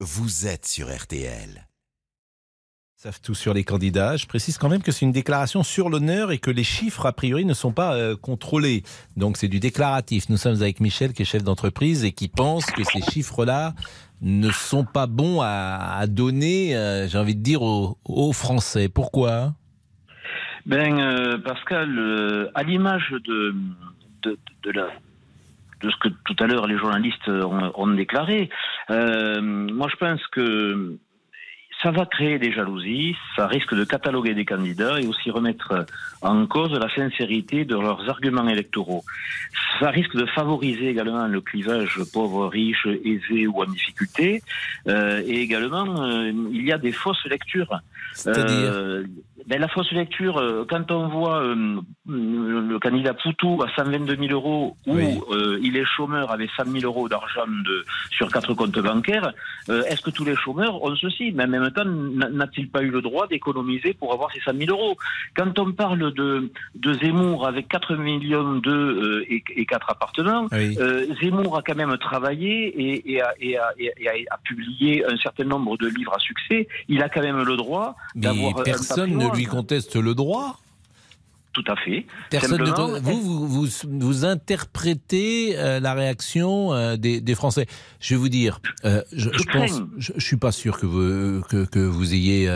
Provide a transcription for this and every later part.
vous êtes sur RTL. savent tout sur les candidats. Je précise quand même que c'est une déclaration sur l'honneur et que les chiffres, a priori, ne sont pas euh, contrôlés. Donc c'est du déclaratif. Nous sommes avec Michel, qui est chef d'entreprise et qui pense que ces chiffres-là ne sont pas bons à, à donner, euh, j'ai envie de dire, aux, aux Français. Pourquoi? Ben, euh, Pascal, euh, à l'image de, de, de, la, de ce que tout à l'heure les journalistes ont, déclaré, euh, moi je pense que ça va créer des jalousies, ça risque de cataloguer des candidats et aussi remettre en cause la sincérité de leurs arguments électoraux. Ça risque de favoriser également le clivage pauvre-riche, aisé ou en difficulté. Euh, et également, euh, il y a des fausses lectures. Euh, ben, la fausse lecture, quand on voit le candidat Poutou à 122 000 euros ou Oui. il est chômeur avec 100 000 euros d'argent sur quatre comptes bancaires, est-ce que tous les chômeurs ont ceci? Mais en même temps, n'a- n'a-t-il pas eu le droit d'économiser pour avoir ces 100 000 euros? Quand on parle de, de Zemmour avec 4 millions de euh, et, et 4 appartements, Oui. euh, Zemmour a quand même travaillé et, et a, et a- et a- et a publié un certain nombre de livres à succès. Il a quand même le droit Mais d'avoir un personne ne lui conteste le droit. Tout à fait. Personne vous, vous, vous, vous interprétez euh, la réaction euh, des, des Français. Je vais vous dire, euh, je, Je pense, je, je suis pas sûr que vous que, que vous ayez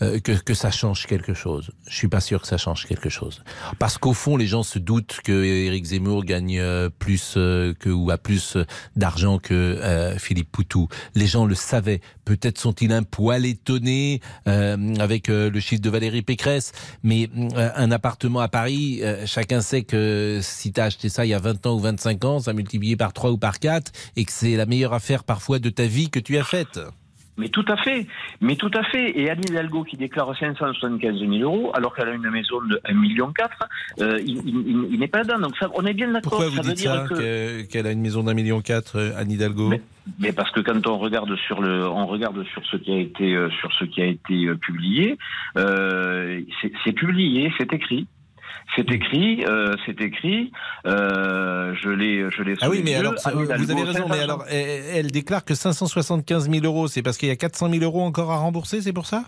que, que ça change quelque chose. Je suis pas sûr que ça change quelque chose. Parce qu'au fond, les gens se doutent que Éric Zemmour gagne plus que ou a plus d'argent que Philippe Poutou. Les gens le savaient. Peut-être sont-ils un poil étonnés avec le chiffre de Valérie Pécresse, mais un appartement à Paris, euh, chacun sait que si tu as acheté ça il y a 20 ans ou 25 ans, ça multiplié par 3 ou par 4 et que c'est la meilleure affaire parfois de ta vie que tu as faite. Mais tout à fait, mais tout à fait. Et Anne Hidalgo qui déclare 575 000 euros alors qu'elle a une maison de 1,4 million, euh, il, il- il- n'est pas dedans. Donc ça, on est bien d'accord. Pourquoi vous ça veut dites ça dire que... que- qu'elle a une maison d'un million quatre, euh, Anne Hidalgo? Mais- Mais parce que quand on regarde sur le, on regarde sur ce qui a été, euh, sur ce qui a été euh, publié, euh, c'est c'est publié, c'est écrit. C'est écrit, euh, c'est écrit. Euh, je l'ai, je l'ai. Ah oui, mais yeux. alors, Anne vous avez raison, mais 500. alors, elle, elle déclare que 575 000 euros, c'est parce qu'il y a 400 000 euros encore à rembourser, c'est pour ça?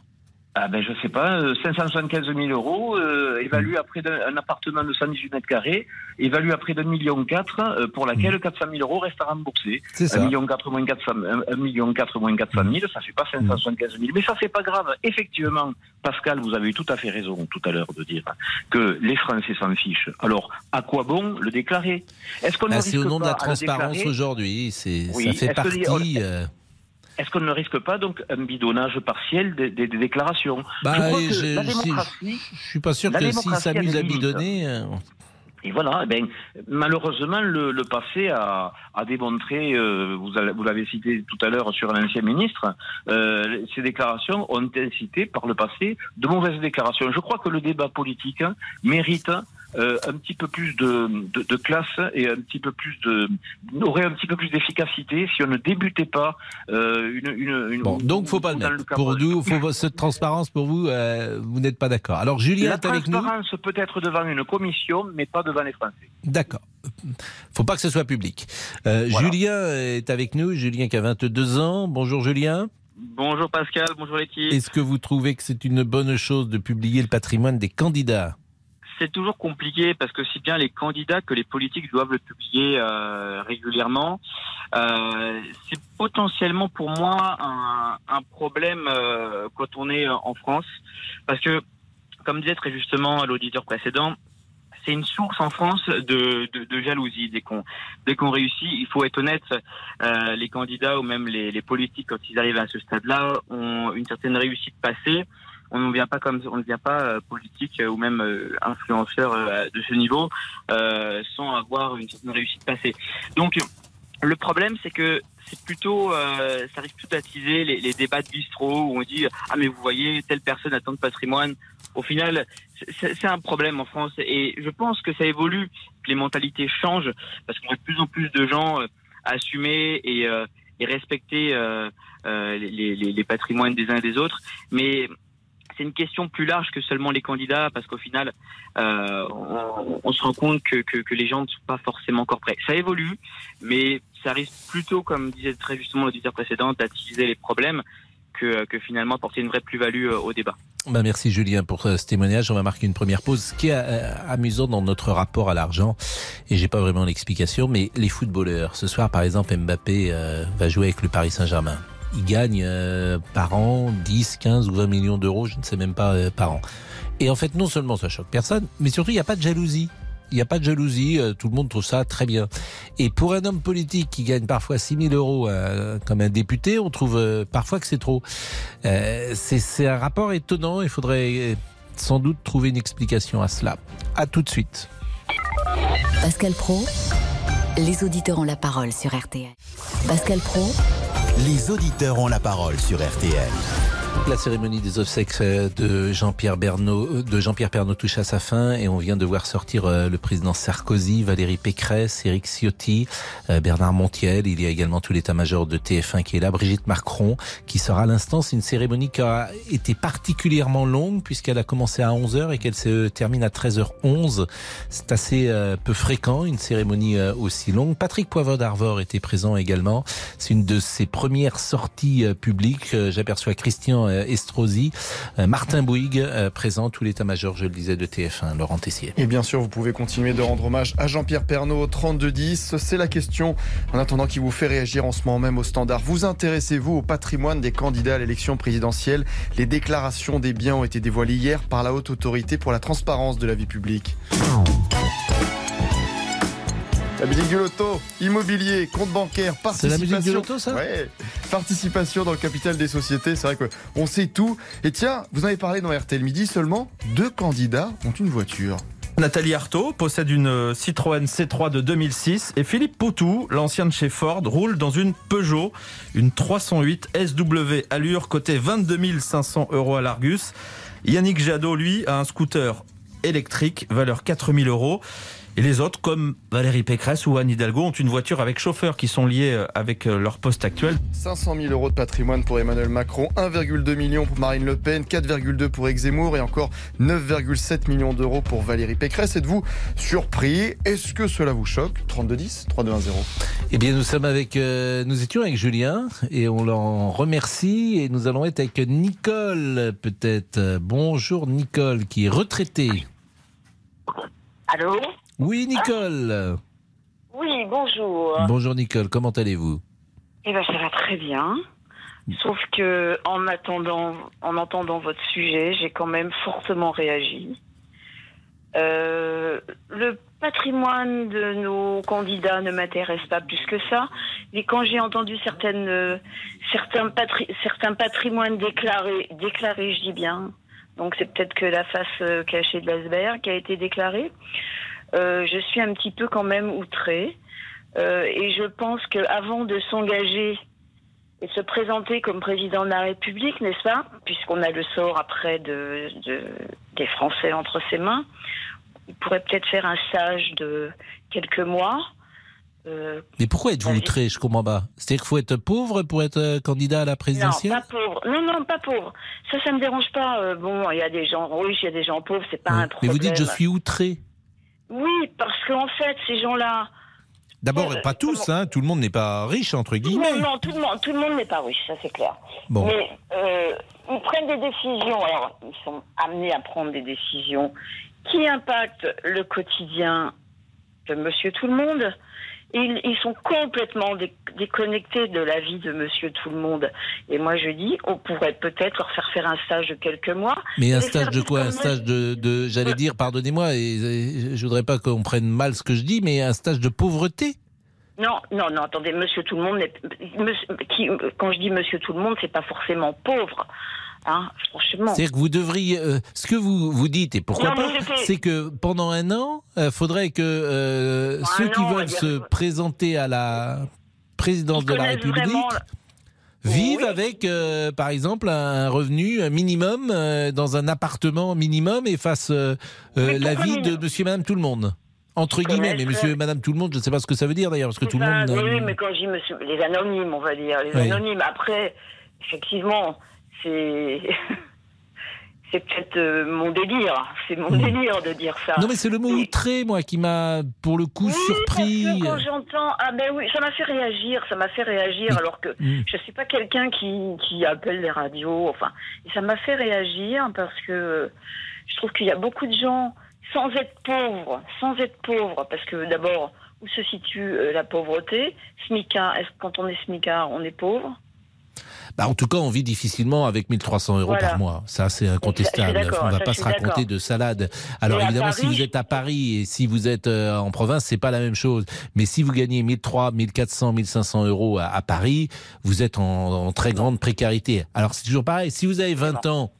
Ah ben je sais pas, euh, 575 000 euros, euh, évalué à près d'un un appartement de 118 mètres carrés, évalué à près d'un million quatre, euh, pour laquelle 400 000 euros restent à rembourser. C'est 1 ça. million quatre moins 400, un- un million quatre moins 400 000, ça fait pas 575 000. Mais ça c'est pas grave. Effectivement, Pascal, vous avez eu tout à fait raison tout à l'heure de dire que les Français s'en fichent. Alors, à quoi bon le déclarer? Est-ce qu'on ne Ah, C'est au nom de la transparence aujourd'hui, c'est Oui, ça fait que- partie. euh, Est-ce qu'on ne risque pas donc un bidonnage partiel des, des- des déclarations? Bah, Je crois et que je- la si- démocratie, Je suis pas sûr que s'il démocratie a s'amuse des à limites. bidonner. euh, Et voilà, eh ben, malheureusement, le, le passé a, a démontré, euh, vous, avez- vous l'avez cité tout à l'heure sur l'ancien ministre, euh, ces déclarations ont incité par le passé de mauvaises déclarations. Je crois que le débat politique hein, mérite euh, un petit peu plus de, de, de classe et un petit peu plus de aurait un petit peu plus d'efficacité si on ne débutait pas euh, une, une, une Bon, donc faut pas le mettre. Pour nous, faut cette transparence pour vous, euh, vous n'êtes pas d'accord. Alors Julien La est avec nous. transparence peut être devant une commission, mais pas devant les Français. D'accord. Faut pas que ce soit public. Euh, Voilà. Julien est avec nous. Julien qui a 22 ans. Bonjour Julien. Bonjour Pascal, bonjour l'équipe. Est-ce que vous trouvez que c'est une bonne chose de publier le patrimoine des candidats? C'est toujours compliqué parce que si bien les candidats que les politiques doivent le publier euh, régulièrement, euh, c'est potentiellement pour moi un, un problème euh, quand on est en France parce que, comme disait très justement l'auditeur précédent, c'est une source en France de, de, de jalousie. Dès qu'on dès qu'on réussit, il faut être honnête, euh, les candidats ou même les, les politiques quand ils arrivent à ce stade-là ont une certaine réussite passée. On ne vient pas comme on ne vient pas euh, politique euh, ou même euh, influenceur de ce niveau sans avoir une certaine réussite passée. Donc le problème c'est que c'est plutôt euh, ça risque tout d'attiser les, les débats de bistrot où on dit ah mais vous voyez telle personne a tant de patrimoine. Au final c'est un problème en France et je pense que ça évolue, que les mentalités changent parce qu'on a de plus en plus de gens euh, à assumer et, euh, et respecter les, les, les patrimoines des uns et des autres. Mais c'est une question plus large que seulement les candidats, parce qu'au final, euh, on, se rend compte que, que, les gens ne sont pas forcément encore prêts. Ça évolue, mais ça risque plutôt, comme disait très justement l'auditeur précédent, d'attiser les problèmes que, que finalement apporter une vraie plus-value au débat. Bah merci Julien pour ce témoignage. On va marquer une première pause. Ce qui est euh, amusant dans notre rapport à l'argent, et j'ai pas vraiment l'explication, mais les footballeurs. Ce soir, par exemple, Mbappé euh, va jouer avec le Paris Saint-Germain. Il gagne euh, par an 10, 15 ou 20 millions d'euros, je ne sais même pas par an. Et en fait, non seulement ça choque personne, mais surtout il n'y a pas de jalousie. Il n'y a pas de jalousie, euh, tout le monde trouve ça très bien. Et pour un homme politique qui gagne parfois 6 000 euros euh, comme un député, on trouve euh, parfois que c'est trop. c'est un rapport étonnant, il faudrait sans doute trouver une explication à cela. À tout de suite. Pascal Pro, les auditeurs ont la parole sur RTL. Pascal Pro, les auditeurs ont la parole sur RTL. La cérémonie des obsèques euh, de Jean-Pierre Bernot, euh, de Jean-Pierre Pernaut touche à sa fin et on vient de voir sortir euh, le président Sarkozy, Valérie Pécresse, Éric Ciotti, Bernard Montiel. Il y a également tout l'état-major de TF1 qui est là, Brigitte Macron, qui sera à l'instant. C'est une cérémonie qui a été particulièrement longue puisqu'elle a commencé à 11h et qu'elle se termine à 13h11. C'est assez peu fréquent, une cérémonie aussi longue. Patrick Poivre d'Arvor était présent également. C'est une de ses premières sorties publiques. J'aperçois Christian euh, Estrosi, euh, Martin Bouygues, euh, présent tout l'état-major, je le disais, de TF1, Laurent Tessier. Et bien sûr, vous pouvez continuer de rendre hommage à Jean-Pierre Pernaud, 3210. C'est la question, en attendant, qui vous fait réagir en ce moment même au standard? Vous intéressez-vous au patrimoine des candidats à l'élection présidentielle? Les déclarations des biens ont été dévoilées hier par la Haute Autorité pour la transparence de la vie publique. La musique du loto, immobilier, compte bancaire, participation. C'est la musique du loto, ça Ouais. Participation dans le capital des sociétés. C'est vrai qu'on sait tout. Et tiens, vous en avez parlé dans RTL Midi, seulement deux candidats ont une voiture. Nathalie Artaud possède une euh, Citroën C3 de 2006 et Philippe Poutou, l'ancien de chez Ford, roule dans une Peugeot, une 308 SW allure côté 22 500 euros à l'Argus. Yannick Jadot, lui, a un scooter électrique, valeur 4000 euros. Et les autres, comme Valérie Pécresse ou Anne Hidalgo, ont une voiture avec chauffeur qui sont liés euh, avec euh, leur poste actuel. 500 000 euros de patrimoine pour Emmanuel Macron, 1,2 million pour Marine Le Pen, 4,2 pour Zemmour et encore 9,7 millions d'euros pour Valérie Pécresse. Êtes-vous surpris? Est-ce que cela vous choque? 3210, 3210. Eh bien, nous sommes avec, euh, nous étions avec Julien et on l'en remercie et nous allons être avec Nicole peut-être. Bonjour Nicole qui est retraitée. Allô? Oui, Nicole. Oui, bonjour. Bonjour Nicole, comment allez-vous? Eh bien, ça va très bien. Sauf que en attendant, en entendant votre sujet, j'ai quand même fortement réagi. Euh, le patrimoine de nos candidats ne m'intéresse pas plus que ça. Mais quand j'ai entendu certaines, certains, certains patrimoines déclarés, déclarés, je dis bien. Donc c'est peut-être que la face euh, cachée de l'iceberg qui a été déclarée. Euh, je suis un petit peu quand même outrée. Euh, et je pense qu'avant de s'engager et se présenter comme président de la République, n'est-ce pas Puisqu'on a le sort après de, des Français entre ses mains, il pourrait peut-être faire un stage de quelques mois. Euh, Mais pourquoi êtes-vous outré Je comprends pas. C'est-à-dire qu'il faut être pauvre pour être candidat à la présidentielle Non, pas pauvre. Non, non, pas pauvre. Ça, ça me dérange pas. bon, il y a des gens riches, il y a des gens pauvres, c'est pas un problème. Mais vous dites je suis outré. Oui, parce qu'en fait, ces gens-là. D'abord, pas tous, hein, tout le monde n'est pas riche, entre guillemets. Non, non, tout le monde, tout le monde n'est pas riche, ça c'est clair. Mais euh, ils prennent des décisions, alors ils sont amenés à prendre des décisions qui impactent le quotidien de monsieur tout le monde ils, sont complètement déconnectés de la vie de monsieur tout le monde. Et moi, je dis, on pourrait peut-être leur faire faire un stage de quelques mois. Mais un stage de quoi? Un stage de, j'allais dire, pardonnez-moi, et, je voudrais pas qu'on prenne mal ce que je dis, mais un stage de pauvreté? Non, non, non, attendez, monsieur tout le monde, quand je dis monsieur tout le monde, c'est pas forcément pauvre. Hein, franchement. C'est-à-dire que vous devriez. Euh, ce que vous vous dites, et pourquoi pas, c'est que pendant un an, il euh, faudrait que euh, ceux qui veulent se présenter à la présidence de la République vivent avec, par exemple, un revenu minimum dans un appartement minimum et fassent la vie de monsieur et madame tout le monde. Entre guillemets, mais monsieur et madame tout le monde, je ne sais pas ce que ça veut dire d'ailleurs, parce que tout le monde. Oui, mais quand je dis monsieur, les anonymes, on va dire, les anonymes. Après, effectivement, c'est c'est peut-être euh, mon délire. C'est mon délire de dire ça. Non, mais c'est le mot outré, moi, qui m'a, pour le coup, oui, surpris. Parce que quand j'entends, ah ben oui, ça m'a fait réagir, ça m'a fait réagir, alors que je suis pas quelqu'un qui, qui appelle les radios, enfin, et ça m'a fait réagir parce que je trouve qu'il y a beaucoup de gens, sans être pauvres, sans être pauvres, parce que d'abord, où se situe euh, la pauvreté? Smicard, est-ce que quand on est smicard, on est pauvre? Bah, en tout cas, on vit difficilement avec 1300 euros Voilà. par mois. Ça, c'est incontestable. On ne va ça, pas se raconter de salade. Alors, Mais évidemment, si vous êtes à Paris et si vous êtes euh, en province, c'est pas la même chose. Mais si vous gagnez 1300, 1400, 1500 euros à, à Paris, vous êtes en, en très grande précarité. Alors, c'est toujours pareil. Si vous avez 20 ans,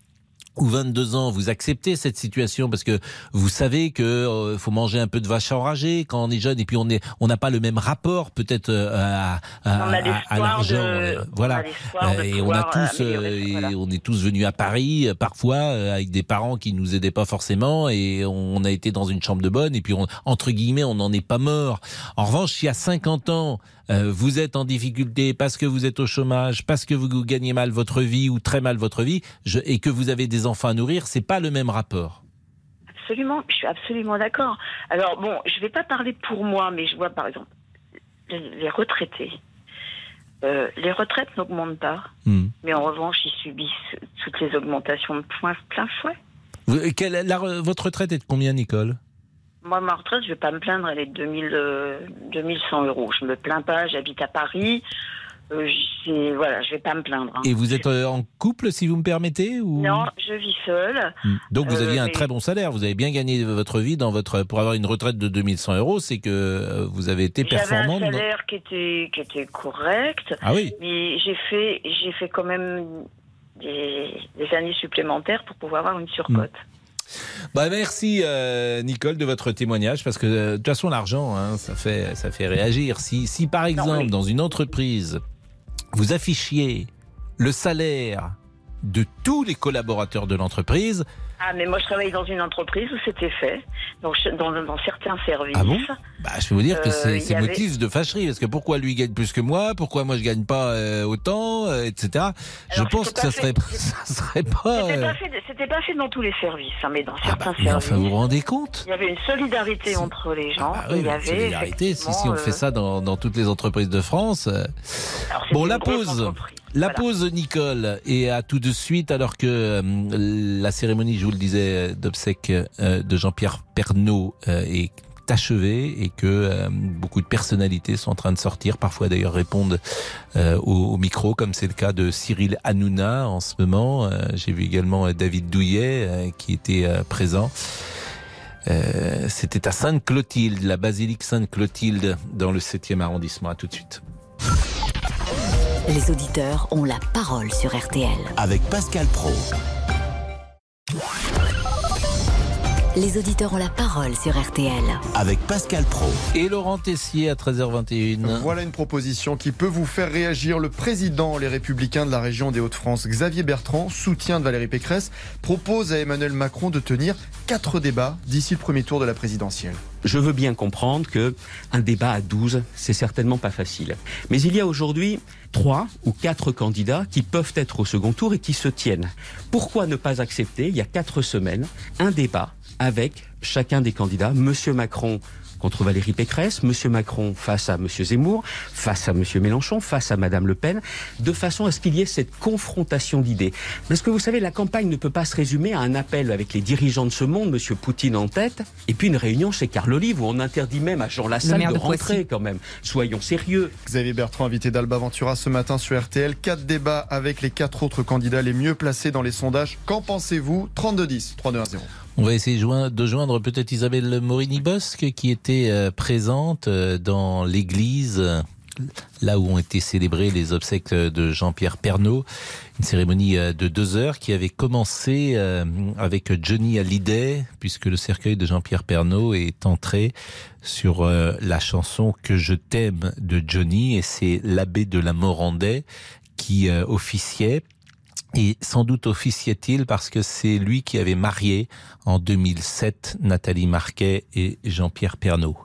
ou 22 ans, vous acceptez cette situation parce que vous savez que euh, faut manger un peu de vache enragée quand on est jeune et puis on est on n'a pas le même rapport peut-être euh, à, à, On a à- l'argent de- on voilà a de Euh, et on a tous euh, euh, voilà. on est tous venus à Paris parfois euh, avec des parents qui nous aidaient pas forcément et on a été dans une chambre de bonne et puis on, entre guillemets on n'en est pas mort. En revanche, si à 50 ans euh, vous êtes en difficulté parce que vous êtes au chômage, parce que vous gagnez mal votre vie ou très mal votre vie, je, et que vous avez des enfants à nourrir, c'est pas le même rapport. Absolument, je suis absolument d'accord. Alors bon, je vais pas parler pour moi, mais je vois par exemple les retraités. Euh, les retraites n'augmentent pas, Hmm. mais en revanche, ils subissent toutes les augmentations de points plein fouet. Vous- quelle- la re- votre retraite est de combien, Nicole? Moi, ma retraite, je vais pas me plaindre, elle est de 2000, euh, 2100 euros. Je me plains pas, j'habite à Paris. Euh, voilà, je vais pas me plaindre. hein. Et vous êtes euh, en couple, si vous me permettez ou... Non, je vis seule. Hmm. Donc vous Euh, aviez un mais- très bon salaire, vous avez bien gagné votre vie dans votre pour avoir une retraite de 2100 euros, c'est que euh, vous avez été J'avais un performante. dans- salaire qui était qui était correct. Ah oui. Mais j'ai fait, fait quand même des, des années supplémentaires pour pouvoir avoir une surcote. Bah merci euh, Nicole de votre témoignage parce que euh, de toute façon l'argent hein, ça fait ça fait réagir. Si si par exemple dans une entreprise vous affichiez le salaire de tous les collaborateurs de l'entreprise, Ah, mais moi je travaille dans une entreprise où c'était fait, donc dans, dans certains services. Ah bon? Bah, je peux vous dire que Euh, c'est avait- motif de fâcherie parce que pourquoi lui gagne plus que moi, pourquoi moi je gagne pas euh, autant, euh, etc. je pense que ça pas serait fait- ça serait pas. C'était euh, pas, fait, c'était pas fait dans tous les services, hein, mais dans ah certains bah, mais services. enfin vous vous rendez compte? Il y avait une solidarité entre les gens. Ah et oui, il y avait solidarité, si, si on fait euh, ça dans, dans toutes les entreprises de France. euh, alors, Bon, la pause. entreprise. La Voilà. pause, Nicole, et à tout de suite, alors que euh, la cérémonie, je vous le disais, d'obsèques euh, de Jean-Pierre Pernaud euh, est achevée et que euh, beaucoup de personnalités sont en train de sortir, parfois d'ailleurs répondent euh, au, au micro, comme c'est le cas de Cyril Hanouna en ce moment. Euh, J'ai vu également euh, David Douillet euh, qui était euh, présent. Euh, C'était à Sainte-Clotilde, la basilique Sainte-Clotilde, dans le 7e arrondissement. À tout de suite. Les auditeurs ont la parole sur RTL. Avec Pascal Pro. Les auditeurs ont la parole sur RTL. Avec Pascal Pro. Et Laurent Tessier à 13h21. Voilà une proposition qui peut vous faire réagir. Le président Les Républicains de la région des Hauts-de-France, Xavier Bertrand, soutien de Valérie Pécresse, propose à Emmanuel Macron de tenir quatre débats d'ici le premier tour de la présidentielle. Je veux bien comprendre que un débat à 12, c'est certainement pas facile. Mais il y a aujourd'hui trois ou quatre candidats qui peuvent être au second tour et qui se tiennent. Pourquoi ne pas accepter, il y a quatre semaines, un débat avec chacun des candidats, Monsieur Macron contre Valérie Pécresse, Monsieur Macron face à Monsieur Zemmour, face à Monsieur Mélenchon, face à Madame Le Pen, de façon à ce qu'il y ait cette confrontation d'idées. Parce que vous savez, la campagne ne peut pas se résumer à un appel avec les dirigeants de ce monde, Monsieur Poutine en tête, et puis une réunion chez Carl Olive où on interdit même à Jean Lassalle de rentrer quand même. Soyons sérieux. Xavier Bertrand, invité d'Alba Ventura ce matin sur RTL. Quatre débats avec les quatre autres candidats les mieux placés dans les sondages. Qu'en pensez-vous? 32-10, 3-2-1-0. On va essayer de joindre, peut-être Isabelle Morini-Bosque qui était euh, présente euh, dans l'église là où ont été célébrées les obsèques euh, de Jean-Pierre Pernaud. Une cérémonie de deux heures qui avait commencé avec Johnny Hallyday puisque le cercueil de Jean-Pierre Pernaud est entré sur la chanson Que je t'aime de Johnny et c'est l'abbé de la Morandais qui officiait Et sans doute officiait-il parce que c'est lui qui avait marié en 2007 Nathalie Marquet et Jean-Pierre Pernaud.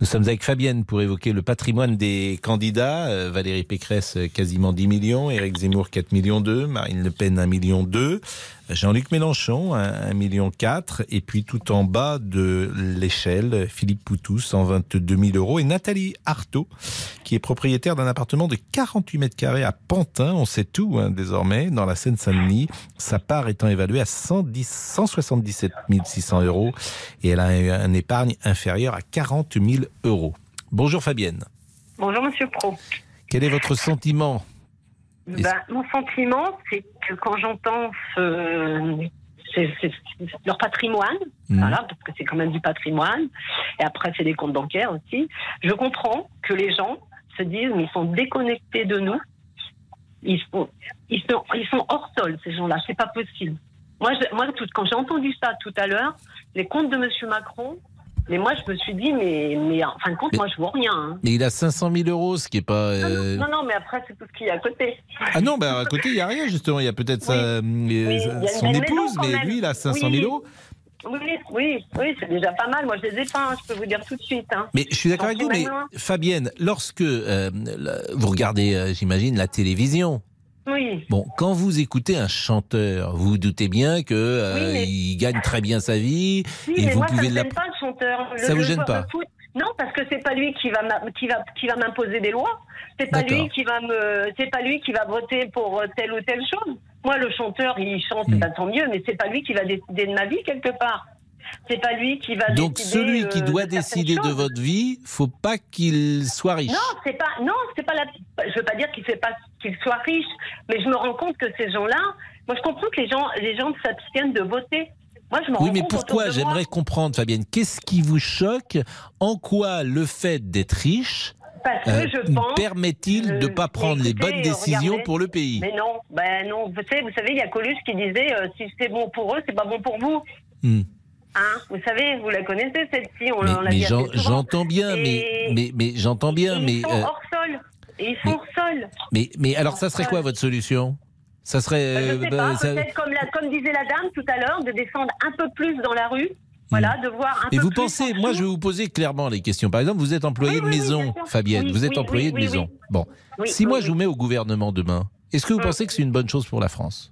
Nous sommes avec Fabienne pour évoquer le patrimoine des candidats. Euh, Valérie Pécresse, quasiment 10 millions. Éric Zemmour, 4 millions 2. Marine Le Pen, 1 million 2. Jean-Luc Mélenchon, 1 million 4. Et puis tout en bas de l'échelle, Philippe Poutou, 122 000 euros. Et Nathalie Artaud, qui est propriétaire d'un appartement de 48 mètres carrés à Pantin. On sait tout hein, désormais, dans la Seine-Saint-Denis. Sa part étant évaluée à 110, 177 600 euros. Et elle a un épargne inférieur à 40 000 euros. Bonjour Fabienne. Bonjour Monsieur Pro. Quel est votre sentiment ben, Mon sentiment, c'est que quand j'entends leur patrimoine, Mhm. voilà, parce que c'est quand même du patrimoine, et après c'est des comptes bancaires aussi, je comprends que les gens se disent, mais ils sont déconnectés de nous, ils sont, ils sont, ils sont hors sol, ces gens-là, c'est pas possible. Moi, je- moi tout, quand j'ai entendu ça tout à l'heure, les comptes de Monsieur Macron, mais moi je me suis dit, mais, mais en fin de compte, Mais- moi je vois rien. hein. Mais il a 500 000 euros, ce qui est pas. euh, Non, non, mais après c'est tout ce qu'il y a à côté. Ah non, bah à côté, il n'y a rien, justement. Il y a peut-être euh, a son épouse, mais lui, il a 500 000 Oui. euros. Oui, oui, oui, c'est déjà pas mal. Moi, je les ai pas, hein, je peux vous dire tout de suite. hein. Mais je suis d'accord avec vous, mais loin. Fabienne, lorsque euh, vous regardez, euh, j'imagine, la télévision, Oui. bon, quand vous écoutez un chanteur, vous vous doutez bien que euh, Oui, mais- il gagne très bien sa vie Oui, et mais vous moi, pouvez ça me la. gêne pas le chanteur. Le- Ça vous gêne pas foot. Non, parce que c'est pas lui qui va qui va qui va m'imposer des lois. C'est pas lui qui va me c'est pas lui qui va voter pour euh, telle ou telle chose. Moi, le chanteur, il chante, Hmm. bah, tant mieux, mais c'est pas lui qui va décider de ma vie quelque part. C'est pas lui qui va Donc décider. celui qui euh, doit de décider de votre vie, faut pas qu'il soit riche. Non, c'est pas. Non, c'est pas la. Je veux pas dire qu'il fait pas qu'il soit riche, mais je me rends compte que ces gens-là. Moi, je comprends que les gens, les gens s'abstiennent de voter. Moi, je Oui, mais pourquoi? J'aimerais comprendre, Fabienne. Qu'est-ce qui vous choque? En quoi le fait d'être riche euh, permet-il de ne pas prendre les bonnes décisions regardez. pour le pays? Mais non, ben non. Vous savez, vous savez, il y a Coluche qui disait euh, si c'est bon pour eux, c'est pas bon pour vous. Hmm. Hein vous savez, vous la connaissez on, Mais, on l'a mais j'entends bien, mais, Et- mais, mais j'entends bien, Et mais, ils sont euh, hors sol. Et ils sont hors sol. mais, mais alors ça serait quoi votre solution? Ça serait. Je euh, sais bah, pas, ça- peut-être comme, disait la dame tout à l'heure, de descendre un peu plus dans la rue. Voilà, de voir un Hmm. Mais peu vous plus pensez, en moi je vais vous poser clairement les questions. Par exemple, vous êtes employé Oui, de oui, maison, bien. Fabienne. Oui, vous êtes employé de maison. Bon, si moi je vous mets au gouvernement demain, est-ce que vous Hmm. pensez que c'est une bonne chose pour la France?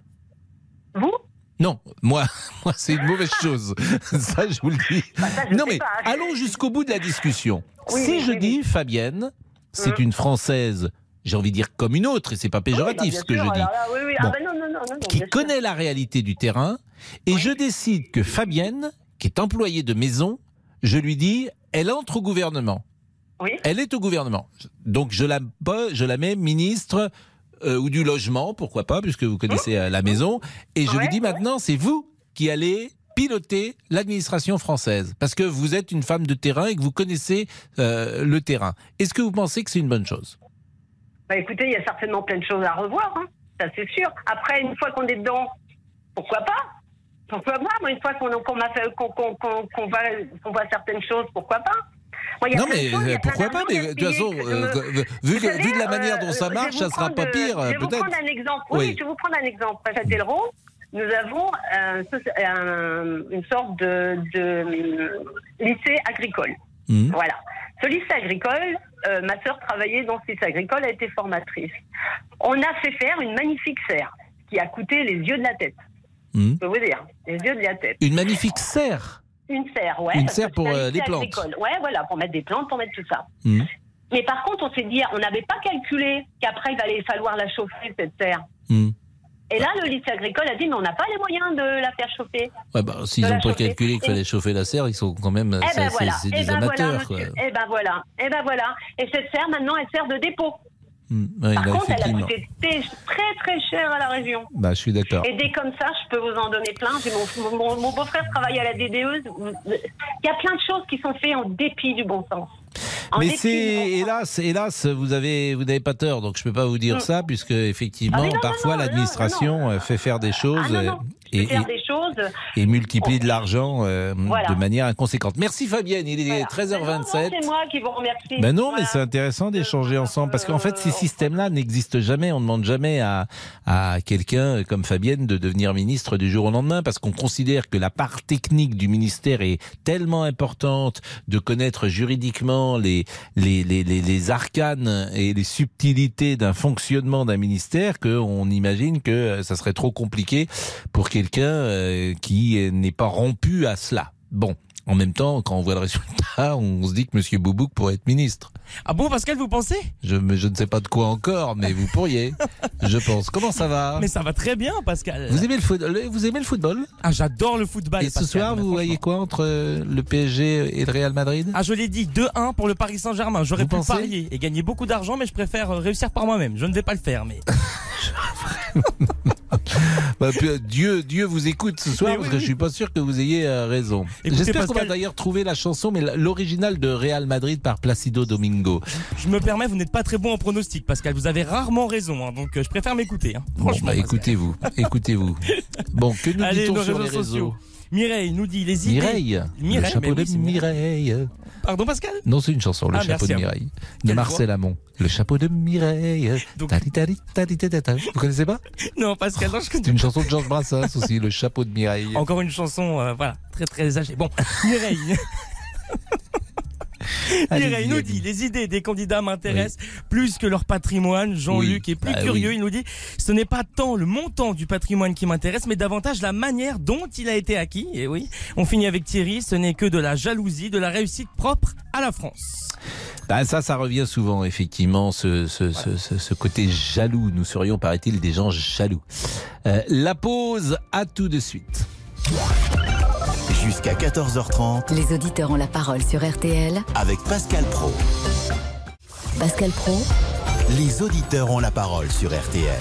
Vous? Non, moi, moi c'est une mauvaise chose. ça, je vous le dis. Bah, ça, non, mais pas. allons jusqu'au bout de la discussion. Oui, si oui, je oui, dis. Fabienne, c'est Hum. une Française, j'ai envie de dire comme une autre, et c'est pas péjoratif bah, ce que je dis. là. Bon. Ah, non, non, non, qui sûr. connaît la réalité du terrain, et je décide que Fabienne, qui est employée de maison, je lui dis, elle entre au gouvernement. Oui. Elle est au gouvernement. Donc je la, je la mets ministre euh, ou du logement, pourquoi pas, puisque vous connaissez euh, la maison, et je Ouais, lui dis maintenant, c'est vous qui allez piloter l'administration française, parce que vous êtes une femme de terrain et que vous connaissez euh, le terrain. Est-ce que vous pensez que c'est une bonne chose? Bah écoutez, il y a certainement plein de choses à revoir, hein. ça c'est sûr. Après, une fois qu'on est dedans, pourquoi pas? Pourquoi pas une fois qu'on voit certaines choses, pourquoi pas? Non, mais choses, euh, pourquoi pas Mais de toute façon, euh, me- vu, savez, de la manière dont euh, ça marche, ça vous sera pas pire, Je vais vous prendre un exemple. Oui, Oui. je vais vous prendre un exemple. À Châtellerault, nous avons un- une sorte de, de, lycée agricole. Mhm. Voilà. Ce lycée agricole, euh, ma sœur travaillait dans ce lycée agricole, elle était formatrice. On a fait faire une magnifique serre qui a coûté les yeux de la tête. Mhm. Je peux vous dire, les yeux de la tête. Une magnifique serre. Une serre, ouais. Une serre pour, un euh, plantes. agricole. Ouais, voilà, pour mettre des plantes, pour mettre tout ça. Mhm. Mais par contre, on s'est dit, on n'avait pas calculé qu'après, il allait falloir la chauffer, cette serre. Mhm. Et là, le lycée agricole a dit, mais on n'a pas les moyens de la faire chauffer. Ouais, bah, S'ils n'ont pas chauffer. calculé qu'il Et- fallait chauffer la serre, ils sont quand même. Eh ben voilà. C'est Eh des ben voilà, amateurs, quoi. monsieur. Eh ben voilà. Eh ben voilà. Et cette serre, maintenant, elle sert de dépôt. Ouais, Par là, contre, elle a coûté très très cher à la région. Bah, je suis d'accord. Et dès comme ça, je peux vous en donner plein. Mon, mon- mon beau-frère travaille à la DDE. Il y a plein de choses qui sont faites en dépit du bon sens. En Mais c'est hélas, hélas, vous avez vous n'avez pas tort, donc je peux pas vous dire Mm. ça puisque effectivement Ah, non, parfois l'administration euh, fait faire des choses Ah, non, euh, non. Et, faire et- des choses. et multiplie de l'argent euh, Voilà. de manière inconséquente. Merci Fabienne, il est Voilà. 13h27. C'est moi qui vous remercie. Ben non, Voilà. mais c'est intéressant d'échanger ensemble parce qu'en fait, ces systèmes-là n'existent jamais. On ne demande jamais à, à quelqu'un comme Fabienne de devenir ministre du jour au lendemain parce qu'on considère que la part technique du ministère est tellement importante de connaître juridiquement les, les, les, les, les arcanes et les subtilités d'un fonctionnement d'un ministère qu'on imagine que euh, ça serait trop compliqué pour quelqu'un euh, qui n'est pas rompu à cela. Bon. En même temps, quand on voit le résultat, on se dit que Monsieur Boubouk pourrait être ministre. Ah bon, Pascal, vous pensez? Je, ne sais pas de quoi encore, mais vous pourriez, je pense. Comment ça va? Mais ça va très bien, Pascal. Vous aimez le football Vous aimez le football? Ah, j'adore le football. Et ce soir, vous voyez quoi entre euh, le PSG et le Real Madrid? Ah, je l'ai dit, 2-1 pour le Paris Saint-Germain. J'aurais pu pensez? parier et gagner beaucoup d'argent, mais je préfère euh, réussir par moi-même. Je ne vais pas le faire, mais. Bah, euh, Dieu, Dieu vous écoute ce soir Mais parce oui, que oui. je suis pas sûr que vous ayez euh, raison. J'espère qu'on va d'ailleurs trouver la chanson, mais l'original de Real Madrid par Placido Domingo. Je me permets, vous n'êtes pas très bon en pronostic, Pascal. Vous avez rarement raison, hein, donc euh, je préfère m'écouter. hein. Bon, bah, écoutez-vous, écoutez-vous. Bon, que nous Allez, dit-on sur les réseaux Mireille nous dit les idées. Mireille, Mireille, le chapeau de Mireille. Pardon, Pascal? Non, c'est une chanson, le Ah, chapeau de. Mireille. De Marcel Amont. Le chapeau de Mireille. Donc- Tadi, tadi, tadi, tadi, tadi. Vous connaissez pas? Non, Pascal, non, je C'est une chanson de Georges Brassens aussi, le chapeau de Mireille. Encore une chanson, euh, voilà, très très âgée. Bon, Mireille. Mireille nous dit les idées des candidats m'intéressent plus que leur patrimoine. Jean-Luc Oui. est plus Bah curieux. oui. Il nous dit ce n'est pas tant le montant du patrimoine qui m'intéresse, mais davantage la manière dont il a été acquis. Et oui, on finit avec Thierry. Ce n'est que de la jalousie, de la réussite propre à la France. Bah, ça, ça revient souvent, effectivement, ce, ce, ce, ce- ce côté jaloux. Nous serions, paraît-il, des gens jaloux. Euh, la pause, à tout de suite. Jusqu'à 14h30 Les auditeurs ont la parole sur RTL. avec Pascal Pro. Pascal Pro, Les auditeurs ont la parole sur RTL.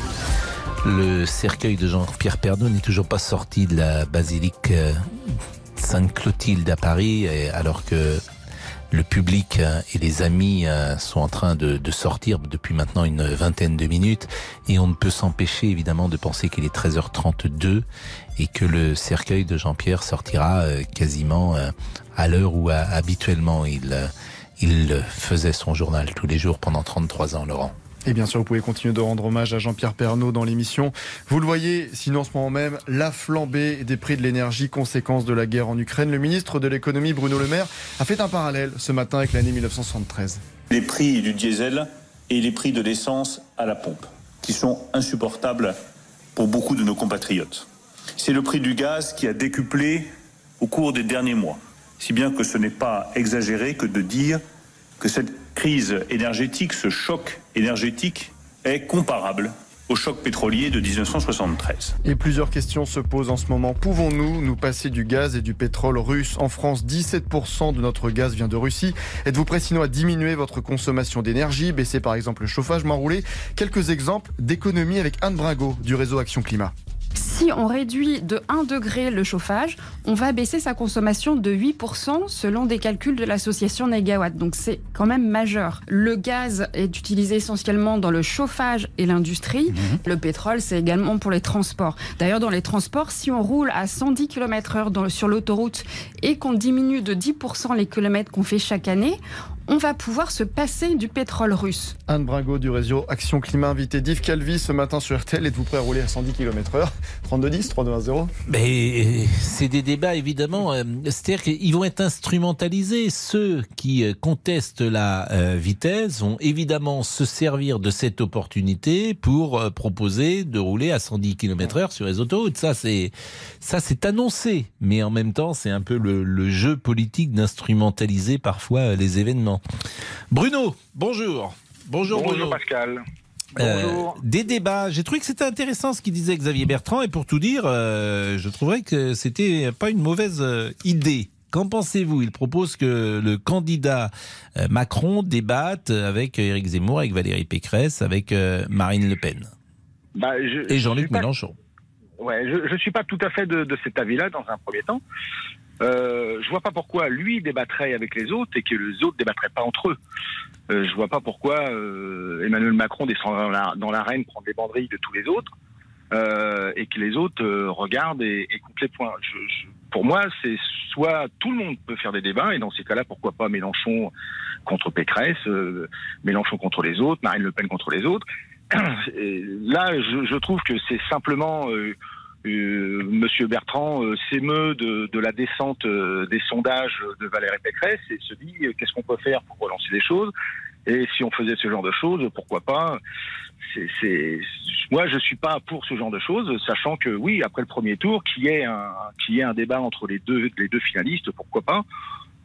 Le cercueil de Jean-Pierre Pernaut n'est toujours pas sorti de la basilique euh, Sainte-Clotilde à Paris, alors que le public euh, et les amis euh, sont en train de, sortir depuis maintenant une vingtaine de minutes et on ne peut s'empêcher évidemment de penser qu'il est 13h32 et que le cercueil de Jean-Pierre sortira euh, quasiment à l'heure où habituellement il, il faisait son journal tous les jours pendant 33 ans, Laurent. Et bien sûr, vous pouvez continuer de rendre hommage à Jean-Pierre Pernaud dans l'émission. Vous le voyez, sinon en ce moment même, la flambée des prix de l'énergie, conséquence de la guerre en Ukraine. Le ministre de l'économie, Bruno Le Maire, a fait un parallèle ce matin avec l'année 1973. les prix du diesel et les prix de l'essence à la pompe, qui sont insupportables pour beaucoup de nos compatriotes. C'est le prix du gaz qui a décuplé au cours des derniers mois, si bien que ce n'est pas exagéré que de dire que cette crise énergétique, ce choc énergétique, est comparable au choc pétrolier de 1973. Et plusieurs questions se posent en ce moment. Pouvons-nous nous passer du gaz et du pétrole russe En France, 17% de notre gaz vient de Russie. Êtes-vous prêt sinon à diminuer votre consommation d'énergie, baisser par exemple le chauffage, m'enrouler? Quelques exemples d'économie avec Anne Bringot du réseau Action Climat. Si on réduit de 1 degré le chauffage, on va baisser sa consommation de 8% selon des calculs de l'association Negawatt. Donc c'est quand même majeur. Le gaz est utilisé essentiellement dans le chauffage et l'industrie. Le pétrole, c'est également pour les transports. D'ailleurs, dans les transports, si on roule à 110 km heure dans- sur l'autoroute et qu'on diminue de 10% les kilomètres qu'on fait chaque année, on va pouvoir se passer du pétrole russe. Anne Bringot du réseau Action Climat, invité d'Yves Calvi ce matin sur RTL. Êtes-vous prêt à rouler à 110 km heure? 32-10, 32-0 Mais c'est des débats évidemment. euh, C'est-à-dire qu'ils vont être instrumentalisés. Ceux qui euh, contestent la euh, vitesse vont évidemment se servir de cette opportunité pour proposer de rouler à 110 km/h sur les autoroutes. Ça c'est ça c'est annoncé, mais en même temps c'est un peu le, le jeu politique d'instrumentaliser parfois les événements. Bruno, bonjour. Bonjour, Bruno. Pascal. Euh, Bonjour. des débats. J'ai trouvé que c'était intéressant ce qu'il disait Xavier Bertrand et pour tout dire, euh, je trouverais que c'était pas une mauvaise euh, idée. Qu'en pensez-vous? Il propose que le candidat Macron débatte avec Éric Zemmour, avec Valérie Pécresse, avec Marine Le Pen Bah, je- et je Jean-Luc pas- Mélenchon. Ouais, je ne suis pas tout à fait de, de cet avis-là dans un premier temps. Euh, je vois pas pourquoi lui débattrait avec les autres et que les autres débattraient pas entre eux. Euh, je vois pas pourquoi euh, Emmanuel Macron descend dans la- l'arène, prend des banderilles de tous les autres. euh, et que les autres euh, regardent et, et comptent les points. Je, je- pour moi, c'est soit tout le monde peut faire des débats, et dans ces cas-là, pourquoi pas Mélenchon contre Pécresse, euh, Mélenchon contre les autres, Marine Le Pen contre les autres. Là, je, je trouve que c'est simplement Monsieur Bertrand euh, s'émeut de, de la descente euh, des sondages de Valérie Pécresse et se dit euh, qu'est-ce qu'on peut faire pour relancer les choses? Et si on faisait ce genre de choses, pourquoi pas? C'est, Moi, je suis pas pour ce genre de choses, sachant que oui, après le premier tour, qu'il y ait un, un débat entre les deux, les deux finalistes, pourquoi pas?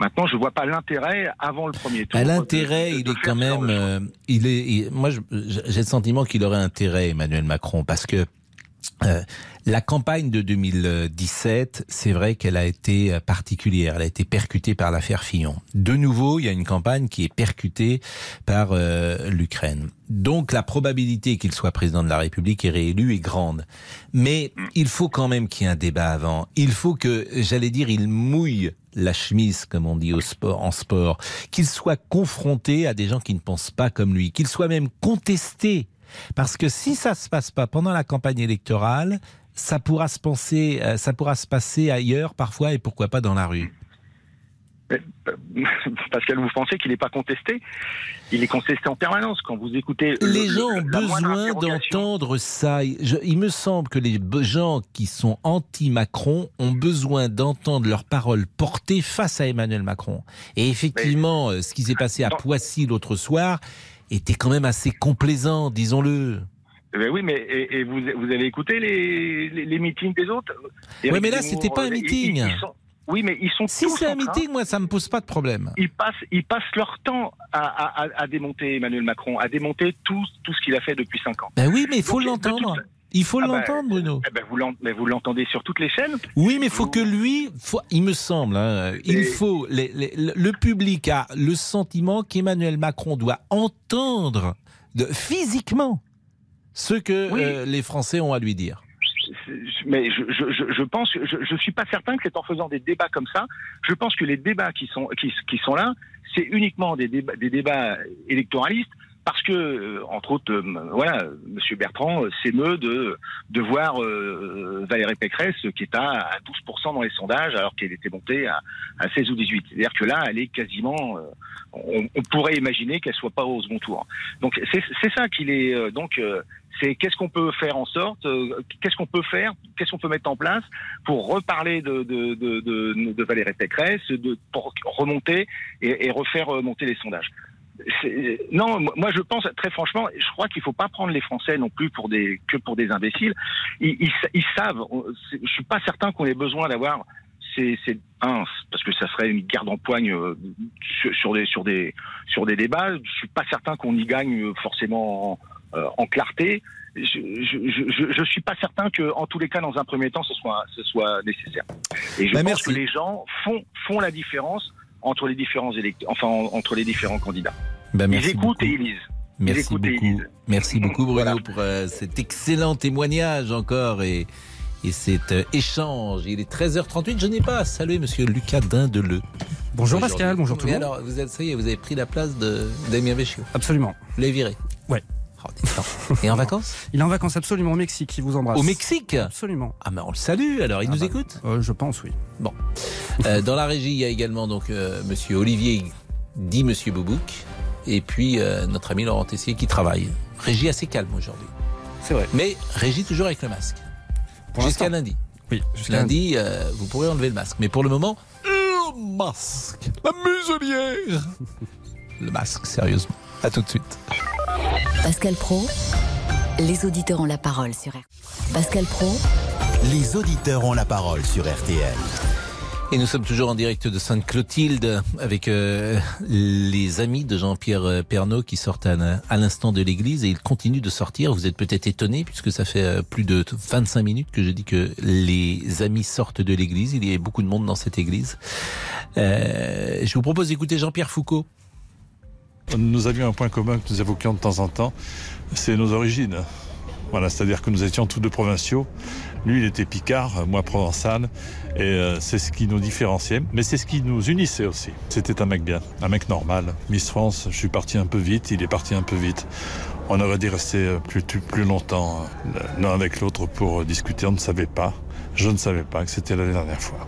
Maintenant, je vois pas l'intérêt avant le premier tour. De- l'intérêt, il est quand même. euh, il est. il- moi, j'ai le sentiment qu'il aurait intérêt, Emmanuel Macron, parce que euh, la campagne de 2017, c'est vrai qu'elle a été euh, particulière. Elle a été percutée par l'affaire Fillon. De nouveau, il y a une campagne qui est percutée par euh, l'Ukraine. Donc, la probabilité qu'il soit président de la République et réélu est grande. Mais il faut quand même qu'il y ait un débat avant. Il faut que, j'allais dire, il mouille la chemise, comme on dit en sport, qu'il soit confronté à des gens qui ne pensent pas comme lui, qu'il soit même contesté. Parce que si ça se passe pas pendant la campagne électorale, ça pourra se penser, euh, ça pourra se passer ailleurs parfois et pourquoi pas dans la rue. Pascal, vous pensez qu'il n'est pas contesté? Il est contesté en permanence. Quand vous écoutez. le- Les le- gens ont besoin d'entendre ça. Je- il me semble que les gens qui sont anti-Macron ont besoin d'entendre leurs paroles portées face à Emmanuel Macron. Et effectivement, euh, ce qui s'est passé à Poissy l'autre soir était quand même assez complaisant, disons-le. Eh ben oui, mais et, et vous, vous avez écouté les, les, les meetings des autres? Oui, mais là, c'était pas un euh, meeting. ils- ils sont- oui, mais ils sont Si c'est un train- meeting, moi, ça me pose pas de problème. Ils passent, ils passent leur temps à, à, à- à démonter Emmanuel Macron, à démonter tout, tout ce qu'il a fait depuis cinq ans. Ben oui, mais il faut l'entendre. Il faut Ah ben, l'entendre, Bruno. eh ben, vous mais vous l'entendez sur toutes les chaînes Oui, mais il faut que lui, faut- il me semble, hein, il faut, les- les- le public a le sentiment qu'Emmanuel Macron doit entendre de, physiquement ce que euh, les Français ont à lui dire. mais je, je, je- je pense, je, je suis pas certain que c'est en faisant des débats comme ça. Je pense que les débats qui sont qui, qui sont là, c'est uniquement des débats, des débats électoralistes. Parce que, euh, entre autres, euh, voilà, Monsieur Bertrand euh, s'émeut de de voir Valérie Pécresse qui est à, à 12% dans les sondages, alors qu'elle était montée à, à 16 ou 18. C'est-à-dire que là, elle est quasiment. on, pourrait imaginer qu'elle soit pas au second tour. Donc c'est ça qu'il est. donc c'est qu'est-ce qu'on peut faire en sorte, qu'est-ce qu'on peut faire, qu'est-ce qu'on peut mettre en place pour reparler de, de, de, de, de Valérie Pécresse, de, pour remonter et, et refaire monter les sondages. Non, moi je pense très franchement, je crois qu'il faut pas prendre les Français non plus pour des que pour des imbéciles. Ils, ils, ils savent. Je suis pas certain qu'on ait besoin d'avoir c'est c'est un parce que ça serait une garde en poigne euh, sur, sur des sur des sur des débats. Je suis pas certain qu'on y gagne euh, forcément en, euh, en clarté. Je, je, je, je- je suis pas certain que en tous les cas dans un premier temps ce soit ce soit nécessaire. Et je Bah, pense merci. que les gens font font la différence entre les différents électeurs, enfin en- entre les différents candidats. Ben, ils merci écoutent beaucoup. et ils lisent. Merci ils beaucoup. lisent. Merci beaucoup Bruno pour euh, cet excellent témoignage encore et, et cet euh, échange. Il est 13h38. Je n'ai pas à saluer Monsieur Lucas Dindeleu. Bonjour. Pascal, bonjour tout le Mais monde. alors, vous êtes, ça y est, vous avez pris la place de Damien Béchiot. Absolument. Vous l'avez viré Ouais. Oh. Et en vacances? Il est en vacances absolument au Mexique, il vous embrasse. Au Mexique? Absolument. Ah, mais on le salue alors, il Ah nous bah, écoute? euh, Je pense, oui. Bon. Euh, dans la régie, il y a également donc euh, Monsieur Olivier, dit Monsieur Boubouk, et puis notre ami Laurent Tessier qui travaille. Régie assez calme aujourd'hui. C'est vrai. Mais régie toujours avec le masque. Jusqu'à lundi. Oui, jusqu'à Lundi, euh, vous pourrez enlever le masque. Mais pour le moment, le masque. La muselière. le masque, sérieusement. À tout de suite. Pascal Pro, les auditeurs ont la parole sur RTL. Pascal Pro, Les auditeurs ont la parole sur RTL. Et nous sommes toujours en direct de Sainte-Clotilde avec euh, les amis de Jean-Pierre euh, Pernaud qui sortent à, à l'instant de l'église et ils continuent de sortir. Vous êtes peut-être étonnés puisque ça fait euh, plus de 25 minutes que je dis que les amis sortent de l'église. Il y a beaucoup de monde dans cette église. Euh, je vous propose d'écouter Jean-Pierre Foucault. Nous avions un point commun que nous évoquions de temps en temps, c'est nos origines. Voilà, c'est-à-dire que nous étions tous deux provinciaux. Lui, il était picard, moi provençal, et euh, c'est ce qui nous différenciait, mais c'est ce qui nous unissait aussi. C'était un mec bien, un mec normal. Miss France, je suis parti un peu vite, il est parti un peu vite. On aurait dû rester plus, plus, plus longtemps euh, l'un avec l'autre pour discuter. On ne savait pas. Je ne savais pas que c'était la dernière fois.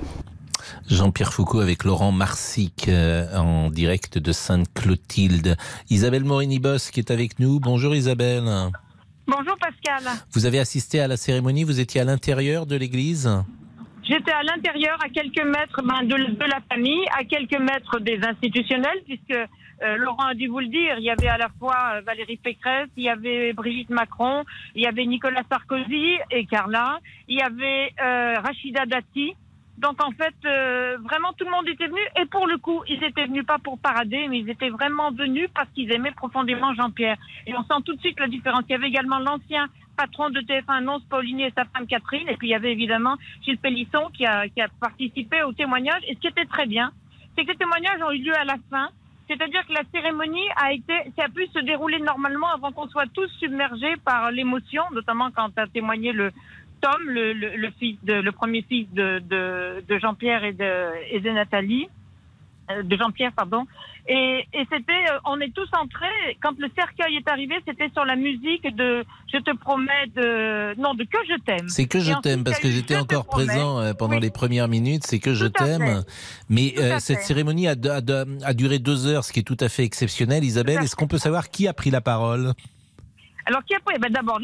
Jean-Pierre Foucault avec Laurent Marsic euh, en direct de Sainte-Clotilde. Isabelle Morini-Boss qui est avec nous. Bonjour Isabelle. Bonjour Pascal. Vous avez assisté à la cérémonie, vous étiez à l'intérieur de l'église J'étais à l'intérieur, à quelques mètres ben, de, de, la famille, à quelques mètres des institutionnels, puisque euh, Laurent a dû vous le dire, il y avait à la fois euh, Valérie Pécresse, il y avait Brigitte Macron, il y avait Nicolas Sarkozy et Carla, il y avait euh, Rachida Dati. Donc en fait, euh, vraiment tout le monde était venu. Et pour le coup, ils étaient venus pas pour parader, mais ils étaient vraiment venus parce qu'ils aimaient profondément Jean-Pierre. Et on sent tout de suite la différence. Il y avait également l'ancien patron de TF1 Nonce Paulini et sa femme Catherine. Et puis il y avait évidemment Gilles Pélisson qui a, participé au témoignage. Et ce qui était très bien, c'est que les témoignages ont eu lieu à la fin. C'est-à-dire que la cérémonie a été, ça a pu se dérouler normalement avant qu'on soit tous submergés par l'émotion, notamment quand a témoigné le Tom, le, le, le fils de, le premier fils de, de, de Jean-Pierre et de, et de Nathalie euh, de Jean-Pierre, pardon. Et, et c'était, euh, on est tous entrés. Quand le cercueil est arrivé, c'était sur la musique de Je te promets de, non, de Que je t'aime. C'est que je t'aime parce que j'étais encore présent euh, pendant oui. les premières minutes. C'est que je t'aime. Mais euh, cette cérémonie a, a, a, duré deux heures, ce qui est tout à fait exceptionnel. Isabelle, est-ce qu'on peut savoir qui a pris la parole? Alors qui a pris? Ben, D'abord,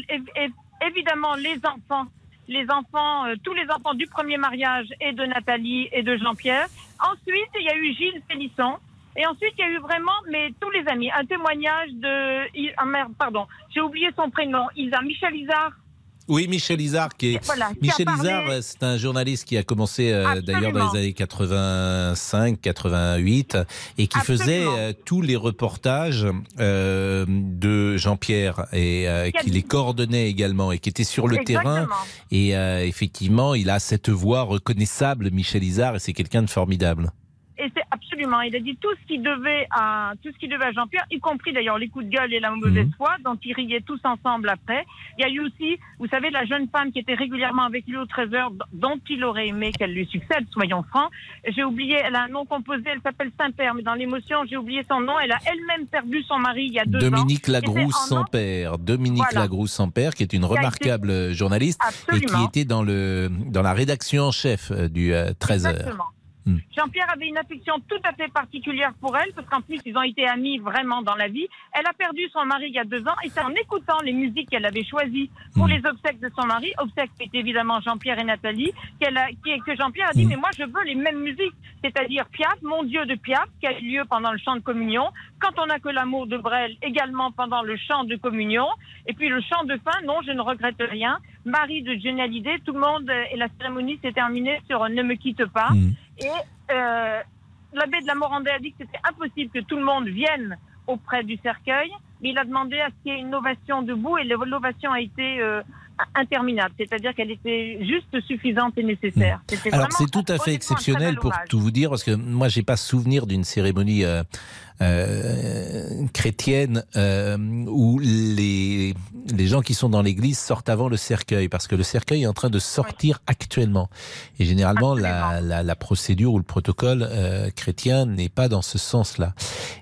évidemment, les enfants les enfants, euh, tous les enfants du premier mariage et de Nathalie et de Jean-Pierre. Ensuite, il y a eu Gilles Pélisson. Et ensuite, il y a eu vraiment, mais tous les amis, un témoignage de, ah merde, pardon, j'ai oublié son prénom, Isa, Michel Isard. Oui, Michel Isard, qui est. Voilà, qui Michel parlé... Isard, c'est un journaliste qui a commencé euh, d'ailleurs dans les années 85, 88, et qui Absolument. faisait euh, tous les reportages euh, de Jean-Pierre et euh, qui les coordonnait également et qui était sur le Exactement. terrain. Et euh, effectivement, il a cette voix reconnaissable, Michel Isard, et c'est quelqu'un de formidable et absolument. Il a dit tout ce qu'il devait à tout ce qu'il devait à Jean-Pierre, y compris d'ailleurs les coups de gueule et la mauvaise mmh. foi, dont ils riaient tous ensemble après. Il y a eu aussi, vous savez, la jeune femme qui était régulièrement avec lui au 13 heures, dont il aurait aimé qu'elle lui succède, soyons francs. J'ai oublié, elle a un nom composé, elle s'appelle Saint-Père, mais dans l'émotion, j'ai oublié son nom. Elle a elle-même perdu son mari il y a deux Dominique ans. Lagroux sans père. Dominique voilà. Lagroux sans père, qui est une remarquable été... journaliste absolument. et qui était dans le dans la rédaction en chef du euh, 13 Exactement. Jean-Pierre avait une affection tout à fait particulière pour elle, parce qu'en plus, ils ont été amis vraiment dans la vie. Elle a perdu son mari il y a deux ans, et c'est en écoutant les musiques qu'elle avait choisies pour les obsèques de son mari, obsèques qui étaient évidemment Jean-Pierre et Nathalie, qu'elle a, qui, que Jean-Pierre a dit, mais moi, je veux les mêmes musiques, c'est-à-dire Piaf, Mon Dieu de Piaf, qui a eu lieu pendant le chant de communion, Quand on n'a que l'amour de Brel, également pendant le chant de communion, et puis le chant de fin, non, je ne regrette rien, Marie de Johnny Hallyday, tout le monde, et la cérémonie s'est terminée sur Ne me quitte pas. Et euh, l'abbé de la Morandais a dit que c'était impossible que tout le monde vienne auprès du cercueil, mais il a demandé à ce qu'il y ait une ovation debout et l'ovation a été euh, interminable, c'est-à-dire qu'elle était juste suffisante et nécessaire. Alors c'est tout à fait exceptionnel pour tout vous dire, parce que moi j'ai pas souvenir d'une cérémonie euh, euh, chrétienne euh, où les, les gens qui sont dans l'église sortent avant le cercueil, parce que le cercueil est en train de sortir oui. actuellement. Et généralement, la, la, la, procédure ou le protocole euh, chrétien n'est pas dans ce sens-là.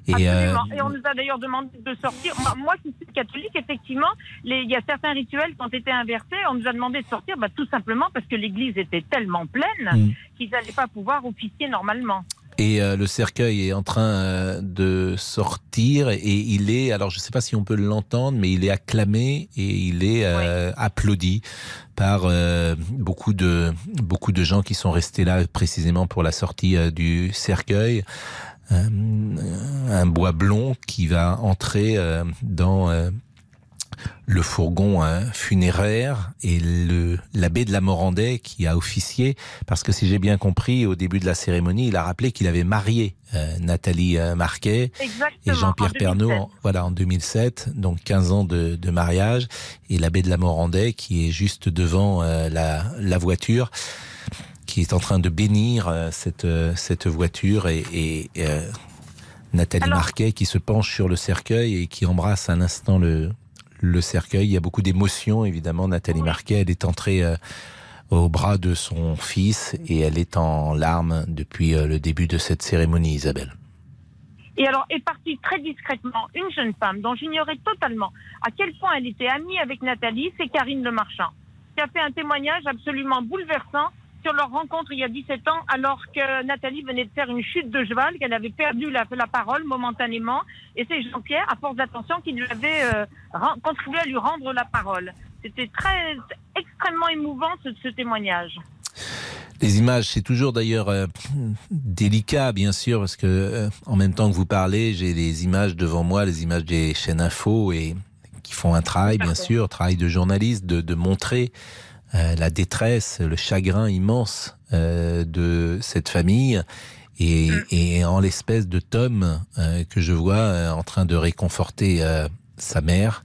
Et, euh, Et, on nous a d'ailleurs demandé de sortir. Moi, qui suis catholique, effectivement, les, il y a certains rituels qui ont été inversés. On nous a demandé de sortir bah, tout simplement parce que l'église était tellement pleine mmh. qu'ils n'allaient pas pouvoir officier normalement. Et euh, le cercueil est en train euh, de sortir et il est, alors je ne sais pas si on peut l'entendre, mais il est acclamé et il est euh, oui. applaudi par euh, beaucoup de beaucoup de gens qui sont restés là précisément pour la sortie du cercueil. un bois blond qui va entrer dans le fourgon hein, funéraire et le l'abbé de la Morandais qui a officié parce que si j'ai bien compris au début de la cérémonie il a rappelé qu'il avait marié euh, Nathalie euh, Marquet Exactement, et Jean-Pierre Pernaud en, voilà en 2007 donc 15 ans de, de mariage et l'abbé de la Morandais qui est juste devant euh, la, la voiture qui est en train de bénir euh, cette cette voiture et, et Nathalie Alors, Marquet qui se penche sur le cercueil et qui embrasse un instant le le cercueil. Il y a beaucoup d'émotions, évidemment. Nathalie. Marquet, elle est entrée euh, au bras de son fils et elle est en larmes depuis euh, le début de cette cérémonie, Isabelle. Et alors est partie très discrètement une jeune femme dont j'ignorais totalement à quel point elle était amie avec Nathalie, c'est Karine Le Marchand, qui a fait un témoignage absolument bouleversant sur leur rencontre il y a 17 ans, alors que Nathalie venait de faire une chute de cheval, qu'elle avait perdu la, la parole momentanément, et c'est Jean-Pierre, à force d'attention, qui lui avait euh, contribué à lui rendre la parole. C'était très extrêmement émouvant ce, ce témoignage. Les images, c'est toujours d'ailleurs euh, délicat, bien sûr, parce que euh, en même temps que vous parlez, j'ai les images devant moi, les images des chaînes info et qui font un travail, bien sûr, travail de journaliste, de, de montrer euh, la détresse, le chagrin immense euh, de cette famille. Et, et en l'espèce de Tom euh, que je vois euh, en train de réconforter euh, sa mère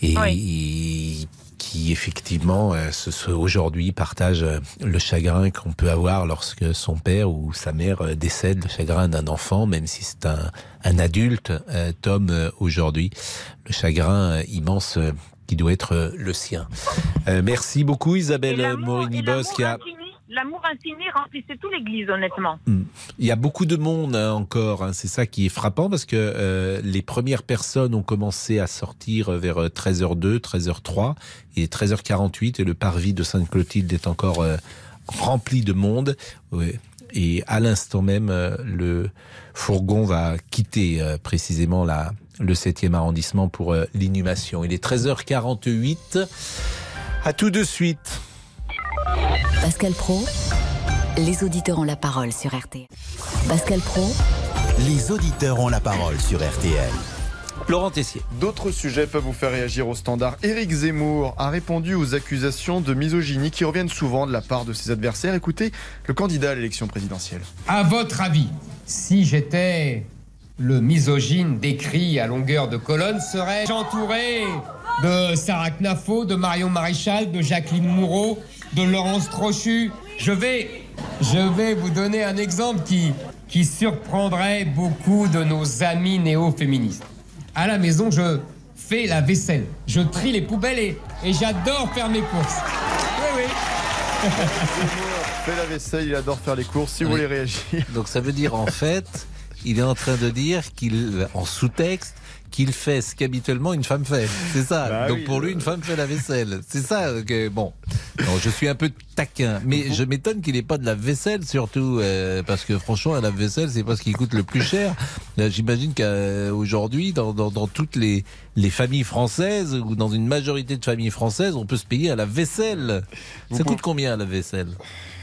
et, et qui effectivement euh, ce- ce- aujourd'hui partage le chagrin qu'on peut avoir lorsque son père ou sa mère décède, le chagrin d'un enfant, même si c'est un, un adulte, euh, Tom euh, aujourd'hui, le chagrin immense euh, qui doit être euh, le sien. Euh, merci beaucoup Isabelle Morini-Boss qui a L'amour infini remplissait toute l'église, honnêtement. il y a beaucoup de monde hein, encore, hein. c'est ça qui est frappant parce que euh, les premières personnes ont commencé à sortir vers euh, 13h02, 13h03 et 13h48 et le parvis de Sainte-Clotilde est encore euh, rempli de monde. Ouais. Et à l'instant même, le fourgon va quitter précisément la, le 7e arrondissement pour euh, l'inhumation. Il est 13h48. À tout de suite. Pascal Pro, les auditeurs ont la parole sur RTL. Pascal Pro, Les auditeurs ont la parole sur RTL. Laurent Tessier. D'autres sujets peuvent vous faire réagir au standard. Éric Zemmour a répondu aux accusations de misogynie qui reviennent souvent de la part de ses adversaires. Écoutez le candidat à l'élection présidentielle. À votre avis, si j'étais le misogyne décrit à longueur de colonne, serais-je entouré de Sarah Knafo, de Marion Maréchal, de Jacqueline Moureau, de Laurence Trochu Je vais, je vais vous donner un exemple qui, qui surprendrait beaucoup de nos amis néo-féministes. À la maison, je fais la vaisselle, je trie les poubelles et, et j'adore faire mes courses. Oui, oui. fait la vaisselle, il adore faire les courses. Si vous voulez réagir. Donc ça veut dire en fait, il est en train de dire qu'il, en sous-texte, qu'il fait ce qu'habituellement une femme fait. C'est ça. Bah Donc oui, pour lui, une femme fait la vaisselle. C'est ça que bon. Non, je suis un peu taquin, mais je m'étonne qu'il n'ait pas de la vaisselle surtout euh, parce que franchement, la vaisselle, c'est pas ce qui coûte le plus cher. Là, J'imagine qu'aujourd'hui, dans, dans, dans toutes les les familles françaises ou dans une majorité de familles françaises, on peut se payer à la vaisselle. Vous ça coûte combien la vaisselle?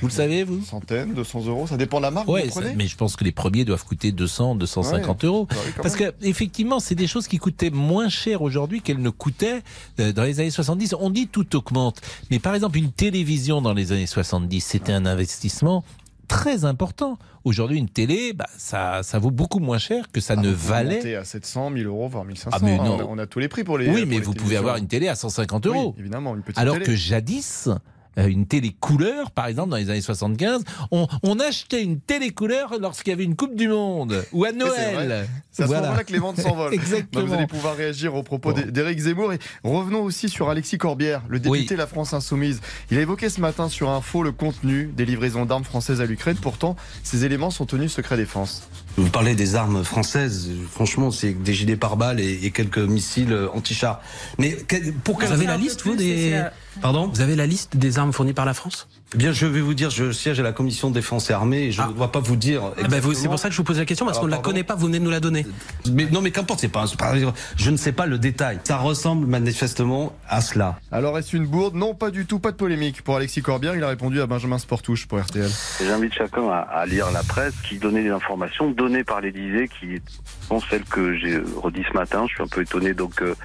Vous le savez vous? Centaines, 200 euros, ça dépend de la marque. Prenez? mais je pense que les premiers doivent coûter 200, 250 Ouais. euros. Bah oui, Parce que effectivement, c'est des choses qui coûtaient moins cher aujourd'hui qu'elles ne coûtaient euh, dans les années 70. On dit tout augmente, mais par exemple une télévision dans les années 70, c'était un investissement très important. Aujourd'hui, une télé, bah, ça, ça vaut beaucoup moins cher que ça ne Vous valait. à 700, 1000 euros, voire 1500. Ah, mais hein. non. On, a, on a tous les prix pour les. oui, mais les vous pouvez avoir une télé à 150 euros. Oui, évidemment, une petite Alors télé. que jadis, une télé couleur, par exemple, dans les années 75, on, on achetait une télé couleur lorsqu'il y avait une Coupe du Monde ou à. Noël. C'est à ce moment-là que les ventes s'envolent. Exactement. Bah, vous allez pouvoir réagir aux propos d'É- d'Éric Zemmour. Et revenons aussi sur Alexis Corbière, le député de la France Insoumise. Il a évoqué ce matin sur Info le contenu des livraisons d'armes françaises à l'Ukraine. Pourtant, ces éléments sont tenus secret défense. Vous parlez des armes françaises, franchement, c'est des gilets pare-balles et, et quelques missiles euh, anti-chars. Mais que- pour Vous avez la liste, vous, des... Pardon Vous avez la liste des armes fournies par la France? Eh Bien, je vais vous dire, je siège à la commission défense et armée et je ne dois pas vous dire. Ah ben, c'est pour ça que je vous pose la question, parce Alors, qu'on ne la connaît pas, vous venez de nous la donner. Mais non, mais qu'importe, c'est pas, Je ne sais pas le détail. Ça ressemble manifestement à cela. Alors, est-ce une bourde? Non, pas du tout. Pas de polémique. Pour Alexis Corbière, il a répondu à Benjamin Sportouche pour RTL. J'invite chacun à, à lire la presse qui donnait des informations données par l'Élysée qui sont celles que j'ai redit ce matin. Je suis un peu étonné donc euh,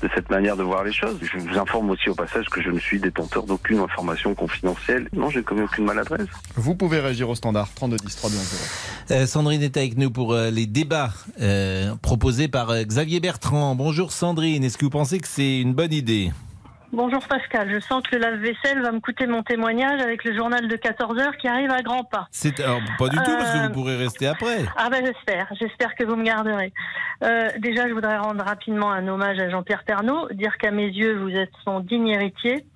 de cette manière de voir les choses. Je vous informe aussi au passage que je ne suis détenteur d'aucune information confidentielle. Non, j'ai commis aucune maladresse. Vous pouvez réagir au standard 32 10 3 Euh, Sandrine est avec nous pour euh, les débats euh, proposés par euh, Xavier Bertrand. Bonjour Sandrine, est-ce que vous pensez que c'est une bonne idée? Bonjour Pascal, je sens que le lave-vaisselle va me coûter mon témoignage avec le journal de 14 heures qui arrive à grands pas. C'est alors, pas du tout parce que Euh, vous pourrez rester après. Ah ben j'espère, j'espère que vous me garderez. Euh, déjà, je voudrais rendre rapidement un hommage à Jean-Pierre Pernaud, dire qu'à mes yeux, vous êtes son digne héritier.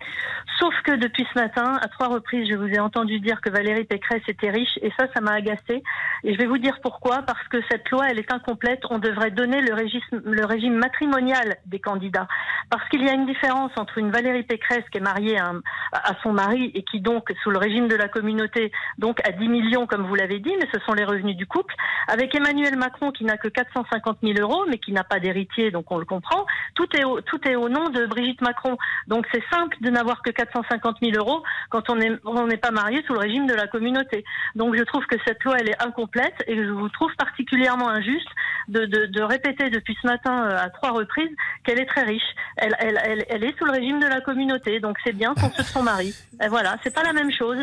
Sauf que depuis ce matin, à trois reprises, je vous ai entendu dire que Valérie Pécresse était riche, et ça, ça m'a agacé. Et je vais vous dire pourquoi. Parce que cette loi, elle est incomplète. On devrait donner le régime, le régime matrimonial des candidats. Parce qu'il y a une différence entre une Valérie Pécresse qui est mariée à, son mari et qui donc, sous le régime de la communauté, donc à 10 millions, comme vous l'avez dit, mais ce sont les revenus du couple, avec Emmanuel Macron qui n'a que 450 000 euros, mais qui n'a pas d'héritier, donc on le comprend. Tout est au, tout est au nom de Brigitte Macron. Donc c'est simple de n'avoir que 450 000 euros quand on n'est pas marié sous le régime de la communauté. Donc je trouve que cette loi elle est incomplète et je vous trouve particulièrement injuste de, de, répéter depuis ce matin euh, à trois reprises qu'elle est très riche. Elle, elle, elle est sous le régime de la communauté, donc c'est bien son ceux de son mari. Et voilà, c'est pas la même chose.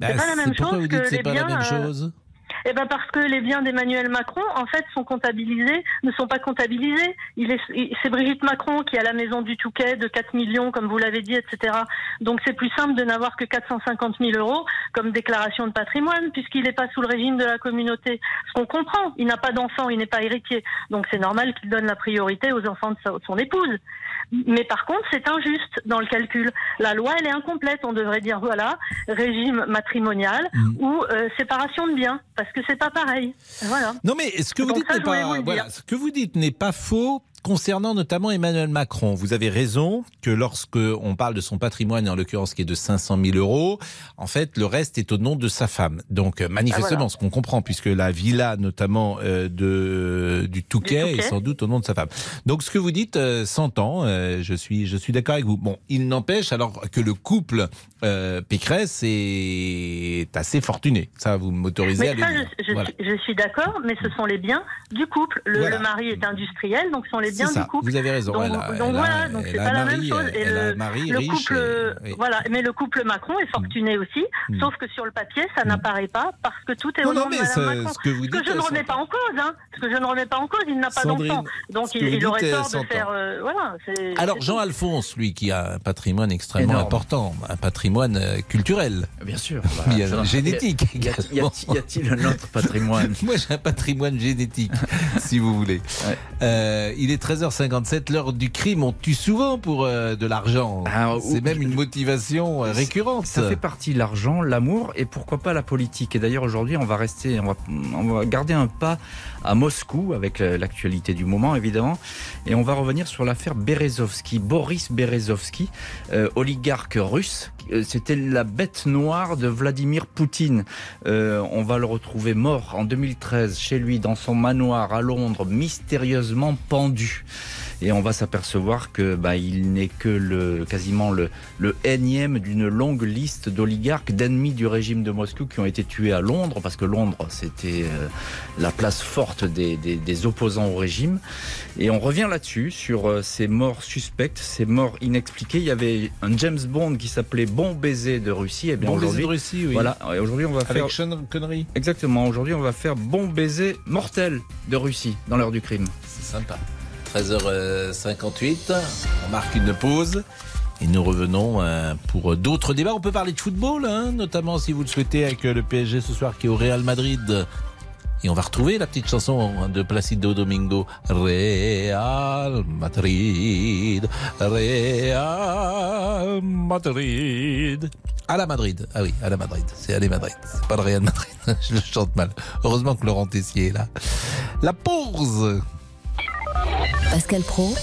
Bah, c'est pas la même chose que les pas la biens. même euh, chose eh ben parce que les biens d'Emmanuel Macron, en fait, sont comptabilisés, ne sont pas comptabilisés. Il est, il- c'est Brigitte Macron qui a la maison du Touquet de 4 millions, comme vous l'avez dit, etc. Donc c'est plus simple de n'avoir que 450 000 euros comme déclaration de patrimoine, puisqu'il n'est pas sous le régime de la communauté. Ce qu'on comprend, il n'a pas d'enfant, il n'est pas héritier. Donc c'est normal qu'il donne la priorité aux enfants de son épouse. Mais par contre, c'est injuste dans le calcul. La loi, elle est incomplète. On devrait dire, voilà, régime matrimonial ou euh, séparation de biens, parce que c'est pas pareil. Voilà. Non, mais ce que vous Donc dites ça, n'est je voulais pas, vous le voilà, dire. ce que vous dites n'est pas faux concernant notamment Emmanuel Macron. Vous avez raison que lorsque on parle de son patrimoine, en l'occurrence qui est de 500 000 euros, en fait, le reste est au nom de sa femme. Donc, euh, manifestement, Ah, voilà. ce qu'on comprend, puisque la villa, notamment euh, de du Touquet, Touquet. est sans doute au nom de sa femme. Donc, ce que vous dites euh, s'entend. euh, je suis, je suis d'accord avec vous. Bon, il n'empêche alors que le couple euh, Pécresse est assez fortuné. Ça, vous m'autorisez à le dire. je, je Voilà. suis, je suis d'accord, mais ce sont les biens du couple. Le, Voilà. le mari est industriel, donc ce sont les biens ça, du couple. vous avez raison, Donc, elle a- donc elle a- voilà, donc c'est pas la même chose. Et le, mari couple, et- oui. voilà, mais le couple Macron est fortuné aussi, sauf que sur le papier, ça n'apparaît pas parce que tout est Non, au non, nom mais de ça- Macron. ce que vous dites, je ne remets pas en cause, hein. Ce que je ne remets pas en cause, il n'a pas d'enfant, donc il, que il aurait tort euh, de faire, euh, voilà. Alors c'est Jean-Alphonse, lui, qui a un patrimoine extrêmement important, un patrimoine euh, culturel. Bien sûr. Va. génétique. Y a- y a- également. y a-t-il un autre patrimoine Moi, j'ai un patrimoine génétique, si vous voulez. Euh, il est 13h57, l'heure du crime. On tue souvent pour euh, de l'argent. C'est même une motivation euh, récurrente. Ça fait partie l'argent, l'amour et pourquoi pas la politique. Et d'ailleurs aujourd'hui, on va rester, on va, on va garder un pas à Moscou avec euh, l'actualité du moment évidemment, et on va revenir sur l'affaire Berezovski, Boris Berezovski, euh, oligarque russe. Euh, C'était la bête noire de Vladimir Poutine. Euh, on va le retrouver mort en 2013 chez lui dans son manoir à Londres, mystérieusement pendu. Et on va s'apercevoir que bah, il n'est que le quasiment le, le énième d'une longue liste d'oligarques, d'ennemis du régime de Moscou qui ont été tués à Londres, parce que Londres c'était euh, la place forte des, des- des opposants au régime. Et on revient là-dessus sur euh, ces morts suspectes, ces morts inexpliquées. Il y avait un James Bond qui s'appelait Bon baiser de Russie. Et bien Bon baiser aujourd'hui, de Russie, oui. Voilà. Aujourd'hui on va Avec faire Sean Connery. Exactement. Aujourd'hui, on va faire bon baiser mortel de Russie dans l'heure du crime. C'est sympa. 13h58, on marque une pause. Et nous revenons euh, pour d'autres débats. On peut parler de football, hein, notamment si vous le souhaitez, avec euh, le PSG ce soir qui est au Real Madrid. Et on va retrouver la petite chanson de Placido Domingo. Real Madrid, Real Madrid. À la Madrid. Ah oui, à la Madrid. C'est à la Madrid. C'est pas le Real Madrid. Je le chante mal. Heureusement que Laurent Tessier est là. La pause. Pascal Pro,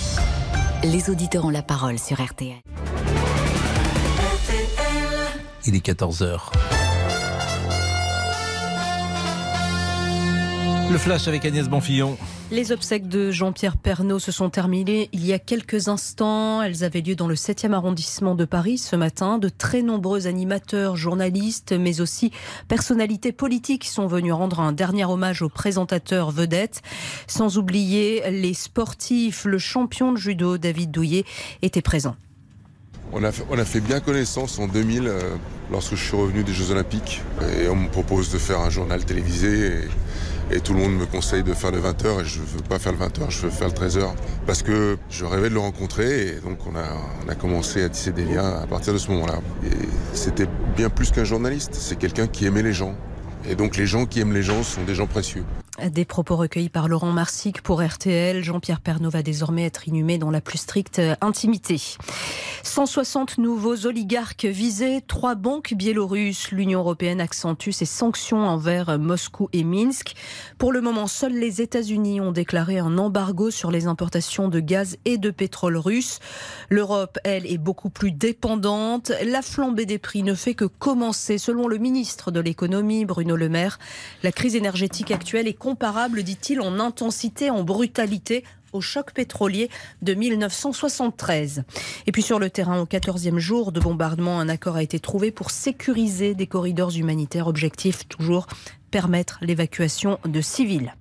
les auditeurs ont la parole sur RTL. Il est 14h. Le flash avec Agnès Bonfillon. Les obsèques de Jean-Pierre Pernaud se sont terminées il y a quelques instants. Elles avaient lieu dans le 7e arrondissement de Paris ce matin. De très nombreux animateurs, journalistes, mais aussi personnalités politiques sont venus rendre un dernier hommage au présentateur vedette. Sans oublier les sportifs. Le champion de judo, David Douillet, était présent. On a, fait, on a fait bien connaissance en 2000 euh, lorsque je suis revenu des Jeux Olympiques et on me propose de faire un journal télévisé et, et tout le monde me conseille de faire le 20h et je veux pas faire le 20h, je veux faire le 13h parce que je rêvais de le rencontrer et donc on a, on a commencé à tisser des liens à partir de ce moment-là. Et c'était bien plus qu'un journaliste, c'est quelqu'un qui aimait les gens. Et donc les gens qui aiment les gens sont des gens précieux. Des propos recueillis par Laurent Marsic pour RTL. Jean-Pierre Pernaud va désormais être inhumé dans la plus stricte intimité. 160 nouveaux oligarques visés, trois banques biélorusses. L'Union européenne accentue ses sanctions envers Moscou et Minsk. Pour le moment, seuls les États-Unis ont déclaré un embargo sur les importations de gaz et de pétrole russe. L'Europe, elle, est beaucoup plus dépendante. La flambée des prix ne fait que commencer. Selon le ministre de l'économie, Bruno Le Maire, la crise énergétique actuelle est comparable, dit-il, en intensité, en brutalité au choc pétrolier de 1973. Et puis sur le terrain, au 14e jour de bombardement, un accord a été trouvé pour sécuriser des corridors humanitaires. Objectif toujours permettre l'évacuation de civils.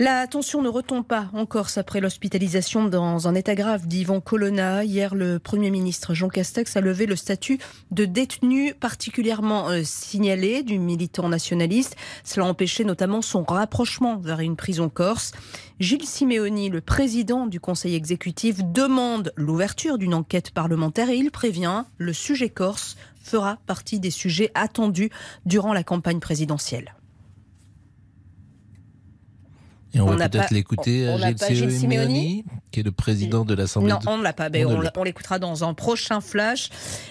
La tension ne retombe pas en Corse après l'hospitalisation dans un état grave d'Yvan Colonna. Hier, le Premier ministre Jean Castex a levé le statut de détenu particulièrement euh, signalé du militant nationaliste. Cela a empêché notamment son rapprochement vers une prison corse. Gilles Simeoni, le président du conseil exécutif, demande l'ouverture d'une enquête parlementaire et il prévient le sujet corse fera partie des sujets attendus durant la campagne présidentielle. Et on, On va peut-être l'écouter, n'a Gilles Simeoni, qui est le président de l'Assemblée. Non, de- on ne l'a pas. Ben, On l'écoutera dans un prochain flash.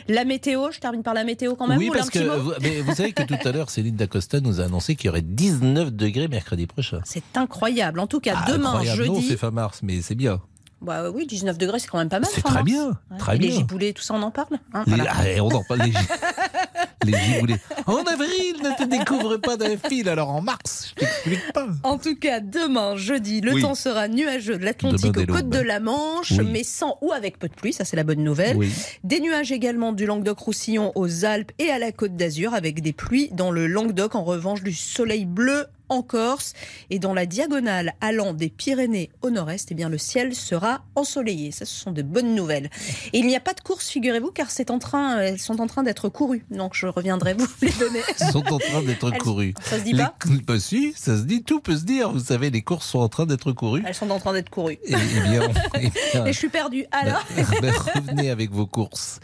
La météo, je termine par la météo quand même. oui, ou parce que vous, mais vous savez que tout à l'heure, Céline Dacosta nous a annoncé qu'il y aurait 19 degrés mercredi prochain. C'est incroyable. En tout cas, Ah, demain, incroyable. Non, jeudi. c'est fin mars, mais c'est bien. Bah oui, 19 degrés, c'est quand même pas mal. C'est très bien, Ouais. très Et Les giboulées, tout ça, on en parle hein, voilà. ah, on en parle. Les, les giboulées. En avril, ne te découvre pas d'un fil, alors en mars, je t'explique pas. En tout cas, demain, jeudi, le Oui. temps sera nuageux de l'Atlantique aux côtes de la Manche, Oui. mais sans ou avec peu de pluie, ça c'est la bonne nouvelle. Oui. Des nuages également du Languedoc-Roussillon aux Alpes et à la Côte d'Azur, avec des pluies dans le Languedoc, en revanche du soleil bleu en Corse. Et dans la diagonale allant des Pyrénées au nord-est, eh bien, le ciel sera ensoleillé. Ça, ce sont de bonnes nouvelles. Et il n'y a pas de course, figurez-vous, car c'est en train, elles sont en train d'être courues. Donc je reviendrai vous les donner. Ils sont en train d'être Elles- courus. Ça se dit Les- pas Bah si, ça se dit, tout peut se dire. Vous savez, les courses sont en train d'être courues. Elles sont en train d'être courues. Et, eh bien, on- eh bien, Et je suis perdue. Alors ben, revenez avec vos courses.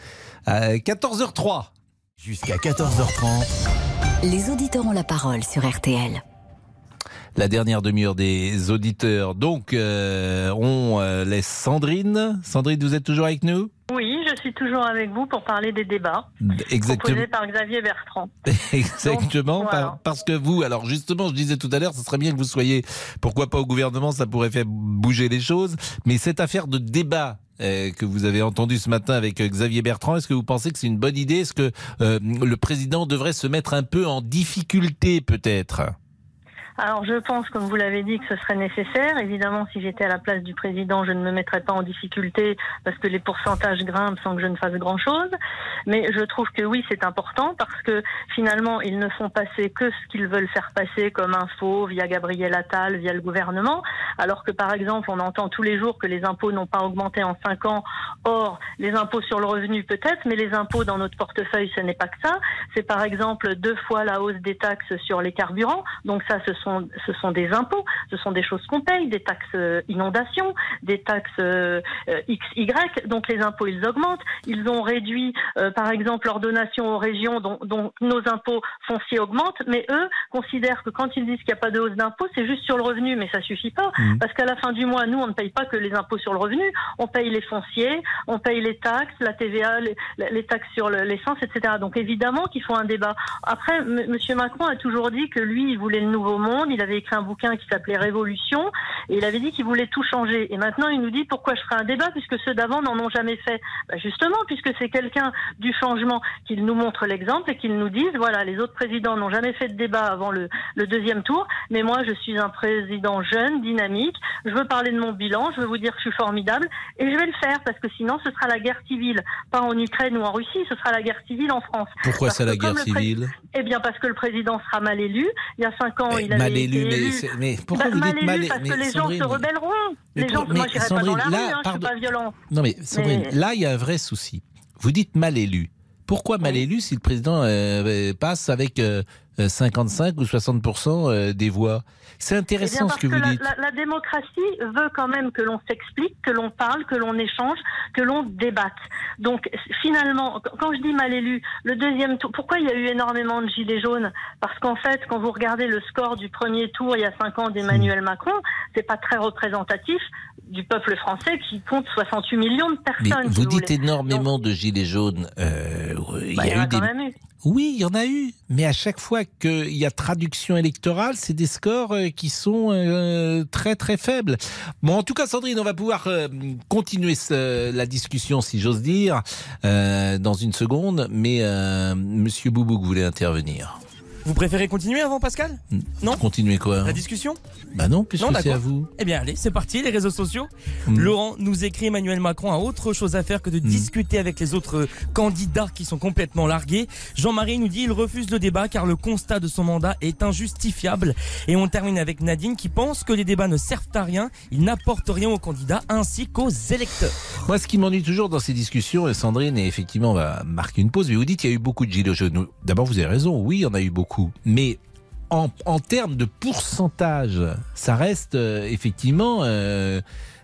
À 14h03. Jusqu'à 14h30. Les auditeurs ont la parole sur RTL. La dernière demi-heure des auditeurs. Donc, euh, on euh, laisse Sandrine. Sandrine, vous êtes toujours avec nous? Oui, je suis toujours avec vous pour parler des débats Exactement. proposés par Xavier Bertrand. Exactement, Donc, par- voilà. parce que vous, alors justement, je disais tout à l'heure, ce serait bien que vous soyez, pourquoi pas au gouvernement, ça pourrait faire bouger les choses. Mais cette affaire de débat euh, que vous avez entendu ce matin avec euh, Xavier Bertrand, est-ce que vous pensez que c'est une bonne idée? Est-ce que euh, le président devrait se mettre un peu en difficulté, peut-être? Alors, je pense, comme vous l'avez dit, que ce serait nécessaire. Évidemment, si j'étais à la place du président, je ne me mettrais pas en difficulté parce que les pourcentages grimpent sans que je ne fasse grand-chose. Mais je trouve que oui, c'est important parce que finalement, ils ne font passer que ce qu'ils veulent faire passer comme info via Gabriel Attal, via le gouvernement. Alors que, par exemple, on entend tous les jours que les impôts n'ont pas augmenté en cinq ans. Or, les impôts sur le revenu peut-être, mais les impôts dans notre portefeuille, ce n'est pas que ça. C'est par exemple deux fois la hausse des taxes sur les carburants. Donc ça, ce sont, ce sont des impôts, ce sont des choses qu'on paye, des taxes euh, inondations, des taxes euh, euh, X, Y. Donc les impôts, ils augmentent. Ils ont réduit, euh, par exemple, leur donation aux régions, dont, dont nos impôts fonciers augmentent. Mais eux considèrent que quand ils disent qu'il n'y a pas de hausse d'impôts, c'est juste sur le revenu, mais ça suffit pas. Mhm. Parce qu'à la fin du mois, nous, on ne paye pas que les impôts sur le revenu. On paye les fonciers, on paye les taxes, la TVA, les, les taxes sur le- l'essence, etc. Donc évidemment qu'il faut un débat. Après, M. Macron a toujours dit que lui, il voulait le nouveau monde. Il avait écrit un bouquin qui s'appelait Révolution et il avait dit qu'il voulait tout changer. Et maintenant, il nous dit pourquoi je ferai un débat puisque ceux d'avant n'en ont jamais fait. Bah, justement, puisque c'est quelqu'un du changement qu'il nous montre l'exemple et qu'il nous dise voilà, les autres présidents n'ont jamais fait de débat avant le, le deuxième tour, mais moi, je suis un président jeune, dynamique. Je veux parler de mon bilan, je veux vous dire que je suis formidable et je vais le faire parce que sinon, ce sera la guerre civile, pas en Ukraine ou en Russie, ce sera la guerre civile en France. Pourquoi c'est la guerre civile Eh bien, parce que le président sera mal élu. Il y a cinq ans, il avait Mal élu, mais, élu. pourquoi Bah, vous mal dites élu mal parce mais que les Sandrine, gens se rebelleront. Les gens, moi, j'irai pas dans la rue, hein, je suis pas violent. Non mais Sandrine, Mais- là il y a un vrai souci. Vous dites mal élu. Pourquoi mal élu si le président euh, passe avec euh, euh, 55 ou 60% euh, des voix? C'est Eh intéressant parce ce que vous la, dites. La, la démocratie veut quand même que l'on s'explique, que l'on parle, que l'on échange, que l'on débatte. Donc finalement, qu- quand je dis mal élu, le deuxième tour, pourquoi il y a eu énormément de gilets jaunes? Parce qu'en fait, quand vous regardez le score du premier tour il y a cinq ans d'Emmanuel Macron, c'est pas très représentatif du peuple français qui compte 68 millions de Mais personnes. si vous dites énormément de gilets jaunes. euh, il Bah, y il y en a a eu des... quand même eu. Oui, il y en a eu. Mais à chaque fois qu'il y a traduction électorale, c'est des scores euh, qui sont euh, très très faibles. Bon, en tout cas, Sandrine, on va pouvoir euh, continuer ce- la discussion, si j'ose dire, euh, dans une seconde. Mais euh, Monsieur Boubouk voulait intervenir. Vous préférez continuer avant Pascal Non Continuer quoi La discussion Bah non, puisque c'est à vous. Eh bien, allez, c'est parti, les réseaux sociaux. Mm. Laurent nous écrit Emmanuel Macron a autre chose à faire que de Mm. discuter avec les autres candidats qui sont complètement largués. Jean-Marie nous dit il refuse le débat car le constat de son mandat est injustifiable. Et on termine avec Nadine qui pense que les débats ne servent à rien, ils n'apportent rien aux candidats ainsi qu'aux électeurs. Moi, ce qui m'ennuie toujours dans ces discussions, et Sandrine, et effectivement, on va marquer une pause, mais vous dites qu'il y a eu beaucoup de gilets jaunes. D'abord, vous avez raison, oui, il y en a eu beaucoup. Mais en, en termes de pourcentage, ça reste euh, effectivement euh,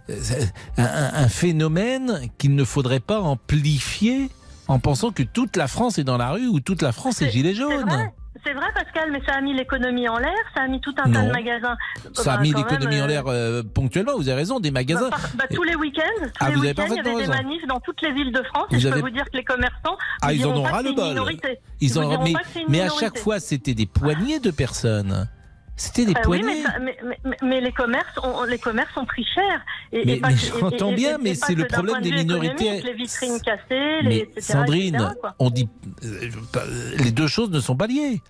c'est un, phénomène qu'il ne faudrait pas amplifier en pensant que toute la France est dans la rue ou toute la France est gilet jaune. C'est vrai, Pascal, mais ça a mis l'économie en l'air, ça a mis tout un tas de magasins. Ça a Bah, mis l'économie en euh, l'air euh, ponctuellement, vous avez raison, des magasins. Bah, par- bah, tous les week-ends, Ah, week-ends, il y avait des manifs dans toutes les villes de France. Vous et je avez- peux vous dire que les commerçants, Ah, ils en ont ras le bol. Ils en mais, à chaque fois, c'était des poignées de personnes. C'était des oui, poignées. mais, ça- mais, mais- mais- mais les commerces, ont, les commerces ont pris cher. Et, Mais- j'entends bien, mais c'est le problème des minorités. Les vitrines cassées, les, etc., Sandrine, etc., on dit euh, les deux choses ne sont pas liées.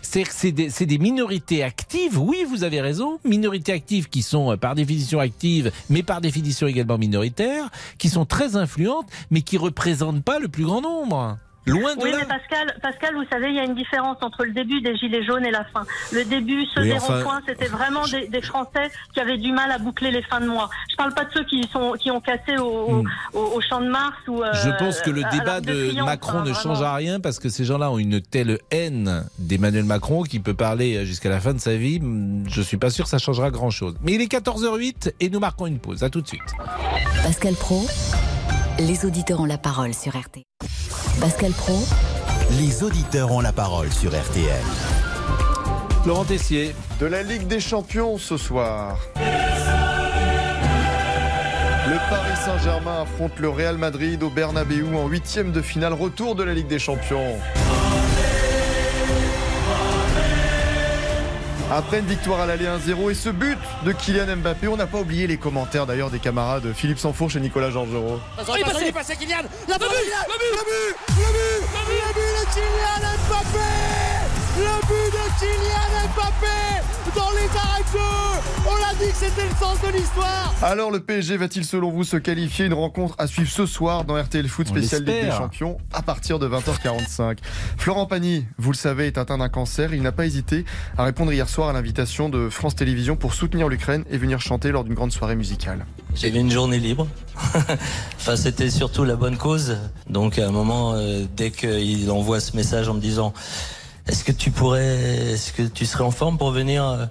C'est c'est des, des minorités actives, oui, vous avez raison, minorités actives qui sont euh, par définition actives, mais par définition également minoritaires, qui sont très influentes, mais qui représentent pas le plus grand nombre. Loin de Oui, là. mais Pascal, Pascal, vous savez, il y a une différence entre le début des Gilets jaunes et la fin. Le début, des enfin- ronds-points, c'était vraiment des, des Français qui avaient du mal à boucler les fins de mois. Je parle pas de ceux qui sont qui ont cassé au, au, au Champ de Mars ou. euh, Je pense que le débat de Triomphe, Macron hein, ne changera rien parce que ces gens-là ont une telle haine d'Emmanuel Macron qui peut parler euh, jusqu'à la fin de sa vie. Hum, Je suis pas sûr que ça changera grand-chose. Mais il est 14h08 et nous marquons une pause. À tout de suite. Pascal Pro, les auditeurs ont la parole sur RT. Pascal Pro, Les auditeurs ont la parole sur RTL. Laurent Tessier. De la Ligue des Champions ce soir. Le Paris Saint-Germain affronte le Real Madrid au Bernabeu en huitième de finale retour de la Ligue des Champions. Après une victoire à l'aller 1-0 et ce but de Kylian Mbappé, on n'a pas oublié les commentaires d'ailleurs des camarades Philippe Sanfourche et Nicolas Georgerot. Il est passé, il est passé, Kylian. La le but, le but, le but, le but, le but de Kylian Mbappé Le but de Kylian Mbappé dans les arrêts de jeu On l'a dit que c'était le sens de l'histoire Alors le PSG va-t-il selon vous se qualifier Une rencontre à suivre ce soir dans RTL Foot spécial Ligue des. Champions à partir de 20h45. Florent Pagny, vous le savez, est atteint d'un cancer. Il n'a pas hésité à répondre hier soir à l'invitation de France Télévisions pour soutenir l'Ukraine et venir chanter lors d'une grande soirée musicale. J'avais une journée libre. enfin, c'était surtout la bonne cause. Donc, à un moment, euh, dès qu'il envoie ce message en me disant Est-ce que tu pourrais, est-ce que tu serais en forme pour venir euh,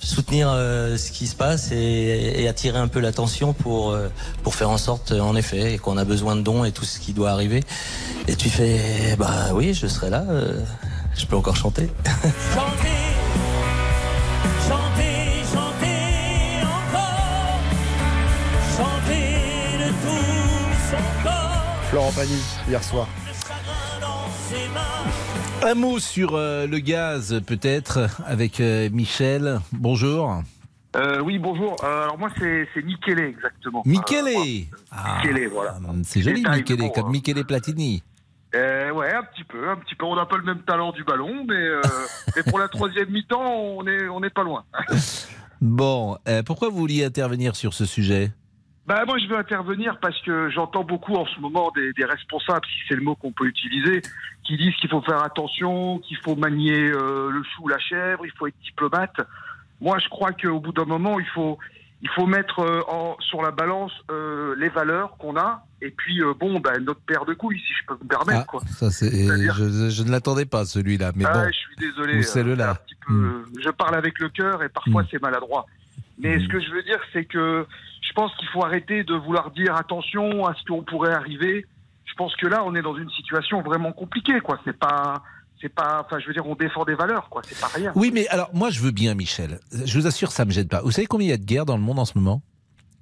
soutenir euh, ce qui se passe et, et attirer un peu l'attention pour, euh, pour faire en sorte, euh, en effet, et qu'on a besoin de dons et tout ce qui doit arriver? Et tu fais Bah oui, je serai là. euh, je peux encore chanter. Chantez, chantez encore Chantez de tout son corps Florent Pagny, hier soir. Un mot sur euh, le gaz, peut-être, avec euh, Michel. Bonjour. Euh, oui, bonjour. Alors moi, c'est Michele, exactement. Michele Ah, Michele, voilà. C'est joli, Michele, bon, comme hein. Michele Platini. Euh, ouais, un petit peu, un petit peu. On n'a pas le même talent du ballon, mais, euh, mais pour la troisième mi-temps, on est, on est pas loin. Bon, euh, pourquoi vous vouliez intervenir sur ce sujet? Bah moi, je veux intervenir parce que j'entends beaucoup en ce moment des, des responsables, si c'est le mot qu'on peut utiliser, qui disent qu'il faut faire attention, qu'il faut manier euh, le chou ou la chèvre, il faut être diplomate. Moi, je crois qu'au bout d'un moment, il faut, il faut mettre euh, en, sur la balance euh, les valeurs qu'on a et puis euh, bon, ben, notre paire de couilles, si je peux me permettre. Ah, quoi. ça, c'est, je, je ne l'attendais pas, celui-là. Mais Ah, bon. je suis désolé. Ou euh, celle-là. un petit peu- Je parle avec le cœur et parfois c'est maladroit. Mais ce que je veux dire, c'est que pense qu'il faut arrêter de vouloir dire attention à ce qu'on pourrait arriver. Je pense que là, on est dans une situation vraiment compliquée, quoi. C'est pas, c'est pas, enfin, je veux dire, on défend des valeurs, quoi. C'est pas rien. Oui, mais alors, moi, je veux bien, Michel. Je vous assure, ça me gêne pas. Vous savez combien il y a de guerres dans le monde en ce moment?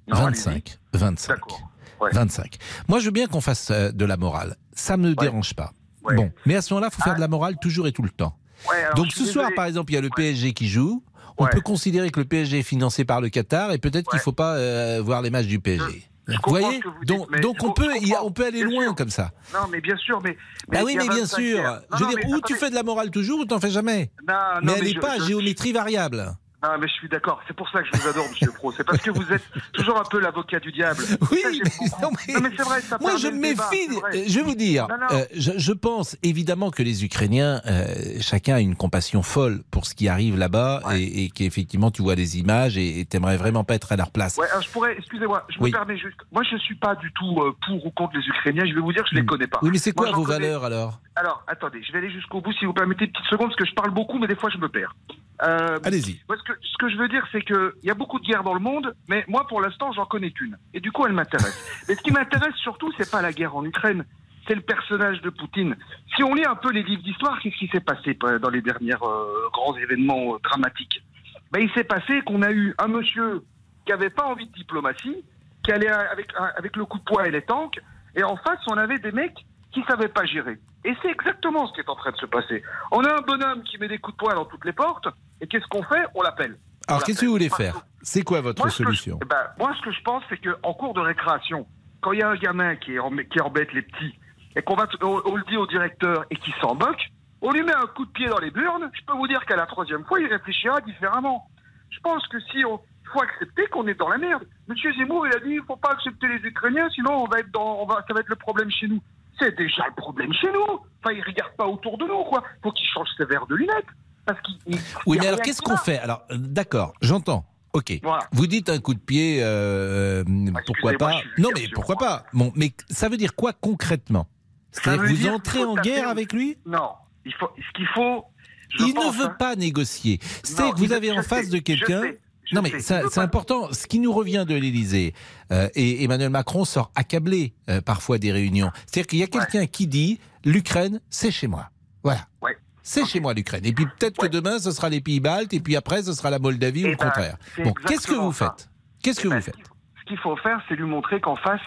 25. 25. 25. Moi, je veux bien qu'on fasse euh, de la morale. Ça me dérange pas. Bon, mais à ce moment-là, il faut faire de la morale toujours et tout le temps. Alors, Donc je ce soir, par exemple, il y a le PSG qui joue. On peut considérer que le PSG est financé par le Qatar et peut-être qu'il ne faut pas euh, voir les matchs du PSG. Vous voyez vous Donc, dites, on, peut, a- on aller Bien loin sûr. comme ça. Non, mais bien sûr, mais. Bah oui, mais bien 25 sûr. Non, je veux non, dire, mais ou tu fais de la morale toujours ou tu n'en fais jamais? Non, mais elle n'est pas à je- géométrie variable. Ah, mais je suis d'accord. C'est pour ça que je vous adore, Monsieur Pro. C'est parce que vous êtes toujours un peu l'avocat du diable. Oui, Ça, beaucoup. non, mais, c'est vrai. Ça Moi, je me méfie. Je vais vous dire, Non, euh, je, je pense évidemment que les Ukrainiens, euh, chacun a une compassion folle pour ce qui arrive là-bas et, et qu'effectivement tu vois des images et tu n'aimerais vraiment pas être à leur place. Ouais, alors je pourrais, excusez-moi, je Oui. me permets juste. Moi, je suis pas du tout euh, pour ou contre les Ukrainiens. Je vais vous dire que je les connais pas. Oui, mais c'est quoi vos connais- valeurs alors? Alors, attendez, je vais aller jusqu'au bout si vous permettez une petite seconde, parce que je parle beaucoup, mais des fois je me perds. Euh, Allez-y. que, ce que je veux dire, c'est qu'il y a beaucoup de guerres dans le monde, mais moi, pour l'instant, j'en connais qu'une. Et du coup, elle m'intéresse. Mais ce qui m'intéresse surtout, c'est pas la guerre en Ukraine, c'est le personnage de Poutine. Si on lit un peu les livres d'histoire, qu'est-ce qui s'est passé euh, dans les derniers euh, grands événements euh, dramatiques? Ben, Il s'est passé qu'on a eu un monsieur qui avait pas envie de diplomatie, qui allait avec, avec le coup de poing et les tanks, et en face, on avait des mecs qui savaient pas gérer. Et c'est exactement ce qui est en train de se passer. On a un bonhomme qui met des coups de poing dans toutes les portes, et qu'est-ce qu'on fait? On l'appelle. Alors qu'est-ce que vous voulez faire? C'est quoi votre Moi, je- solution? eh ben, Moi, ce que je pense, c'est qu'en cours de récréation, quand il y a un gamin qui, embête les petits, et qu'on va, on, on le dit au directeur et qui s'en moque, on lui met un coup de pied dans les burnes, je peux vous dire qu'à la troisième fois, il réfléchira différemment. Je pense que si on il faut accepter qu'on est dans la merde. Monsieur Zemmour, il a dit il faut pas accepter les Ukrainiens, sinon on va être dans, on va, ça va être le problème chez nous. C'est déjà le problème chez nous. Enfin, il regarde pas autour de nous, quoi. Faut qu'il change ses verres de lunettes. Parce Oui, mais alors qu'est-ce qu'on fait Alors, euh, d'accord, j'entends. Ok. Vous dites un coup de pied, euh, pourquoi excusez-moi, pas je suis Non, mais pourquoi pas Bon, mais ça veut dire quoi concrètement Ça C'est-à-dire veut que vous dire entrez en guerre avec lui Non. Il faut, ce qu'il faut. Il pense, ne veut hein. pas négocier. C'est que vous avez en face sais, de quelqu'un. Non, mais c'est pas- important. Ce qui nous revient de l'Élysée, euh, et Emmanuel Macron sort accablé euh, parfois des réunions. C'est-à-dire qu'il y a quelqu'un qui dit l'Ukraine, c'est chez moi. Voilà. C'est chez moi l'Ukraine. Et puis peut-être que demain, ce sera les pays baltes, et puis après, ce sera la Moldavie ou Eh le ben, contraire. Bon, qu'est-ce que vous faites? Qu'est-ce que Eh ben, vous faites? Ce qu'il faut faire, c'est lui montrer qu'en face,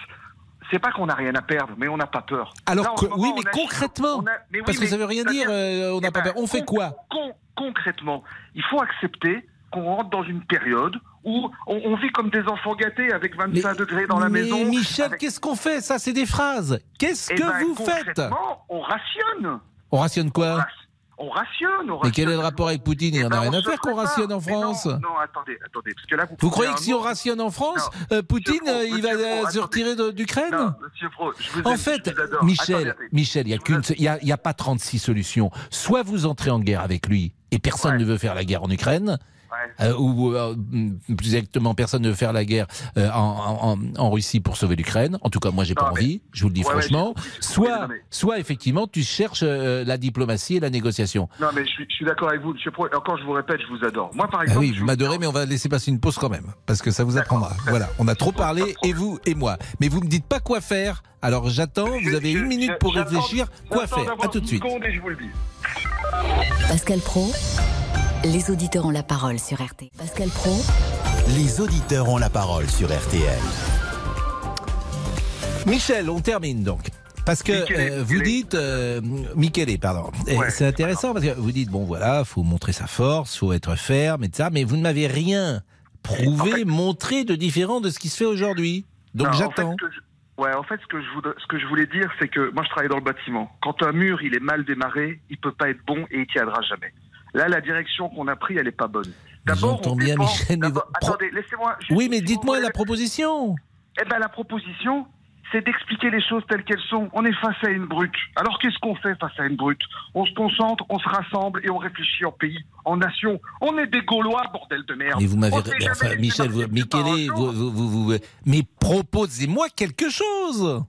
c'est pas qu'on n'a rien à perdre, mais on n'a pas peur. Alors Là, que- moment, oui, mais concrètement, on a- mais oui, parce que ça veut rien dire, euh, on n'a Eh pas ben, peur. On fait quoi? con- Concrètement, il faut accepter qu'on rentre dans une période où on, on vit comme des enfants gâtés avec 25 degrés dans la mais maison. Michel, avec- qu'est-ce qu'on fait? Ça, c'est des phrases. Qu'est-ce Eh que ben, vous faites? concrètement, On rationne. On rationne quoi? On rationne. On Mais quel est le rationne. rapport avec Poutine Il n'y en a ben, rien on à faire qu'on rationne en Mais non, France. Non, attendez, attendez, parce que là vous. Croyez que si on rationne en France, Non. euh, Poutine, euh, il va Pro, euh, se retirer d'Ukraine En aime, fait. Michel, Attendez. Michel, il n'y a, qu'une- il y a, il y a pas 36 solutions. Soit vous entrez en guerre avec lui et personne ne veut faire la guerre en Ukraine, euh, ou euh, plus exactement, personne ne veut faire la guerre euh, en, en- en Russie pour sauver l'Ukraine. En tout cas, moi, j'ai pas envie. Je vous le dis Ouais, ouais, franchement. soit, non, mais- soit effectivement, tu cherches euh, la diplomatie et la négociation. Non, mais je suis, d'accord avec vous, monsieur Pro. Et encore, je vous répète, je vous adore. Moi, par Ah exemple. oui, je vous m'adorez, mais on va laisser passer une pause quand même, parce que ça vous apprendra. Voilà, on a trop parlé, et vous et moi. Mais vous me dites pas quoi faire. Alors j'attends, vous avez une minute pour réfléchir. Quoi faire? À tout de 10 suite. secondes et je vous le dis. Pascal Pro, les auditeurs ont la parole sur RT. Pascal Pro, Les auditeurs ont la parole sur RTL. Michel, on termine donc. Parce que Michele, euh, vous dites, euh, Michele, pardon. Ouais, c'est intéressant parce que vous dites, bon voilà, faut montrer sa force, faut être ferme et tout ça, mais vous ne m'avez rien prouvé, montré de différent de ce qui se fait aujourd'hui. Donc Non, en j'attends. fait, ce que je- Ouais, en fait, ce que, je voudrais- ce que je voulais dire, c'est que moi, je travaille dans le bâtiment. Quand un mur, il est mal démarré, il peut pas être bon et il tiendra jamais. Là, la direction qu'on a prise, elle est pas bonne. D'abord, on bien, dépend- Michel, mais Attendez, laissez-moi. Oui, mais si dites-moi la proposition. Eh ben, la proposition, c'est d'expliquer les choses telles qu'elles sont. On est face à une brute. Alors qu'est-ce qu'on fait face à une brute? On se concentre, on se rassemble et on réfléchit en pays, en nation. On est des Gaulois, bordel de merde. Mais vous m'avez. Enfin, Michel, vous, Michele, mais proposez-moi quelque chose.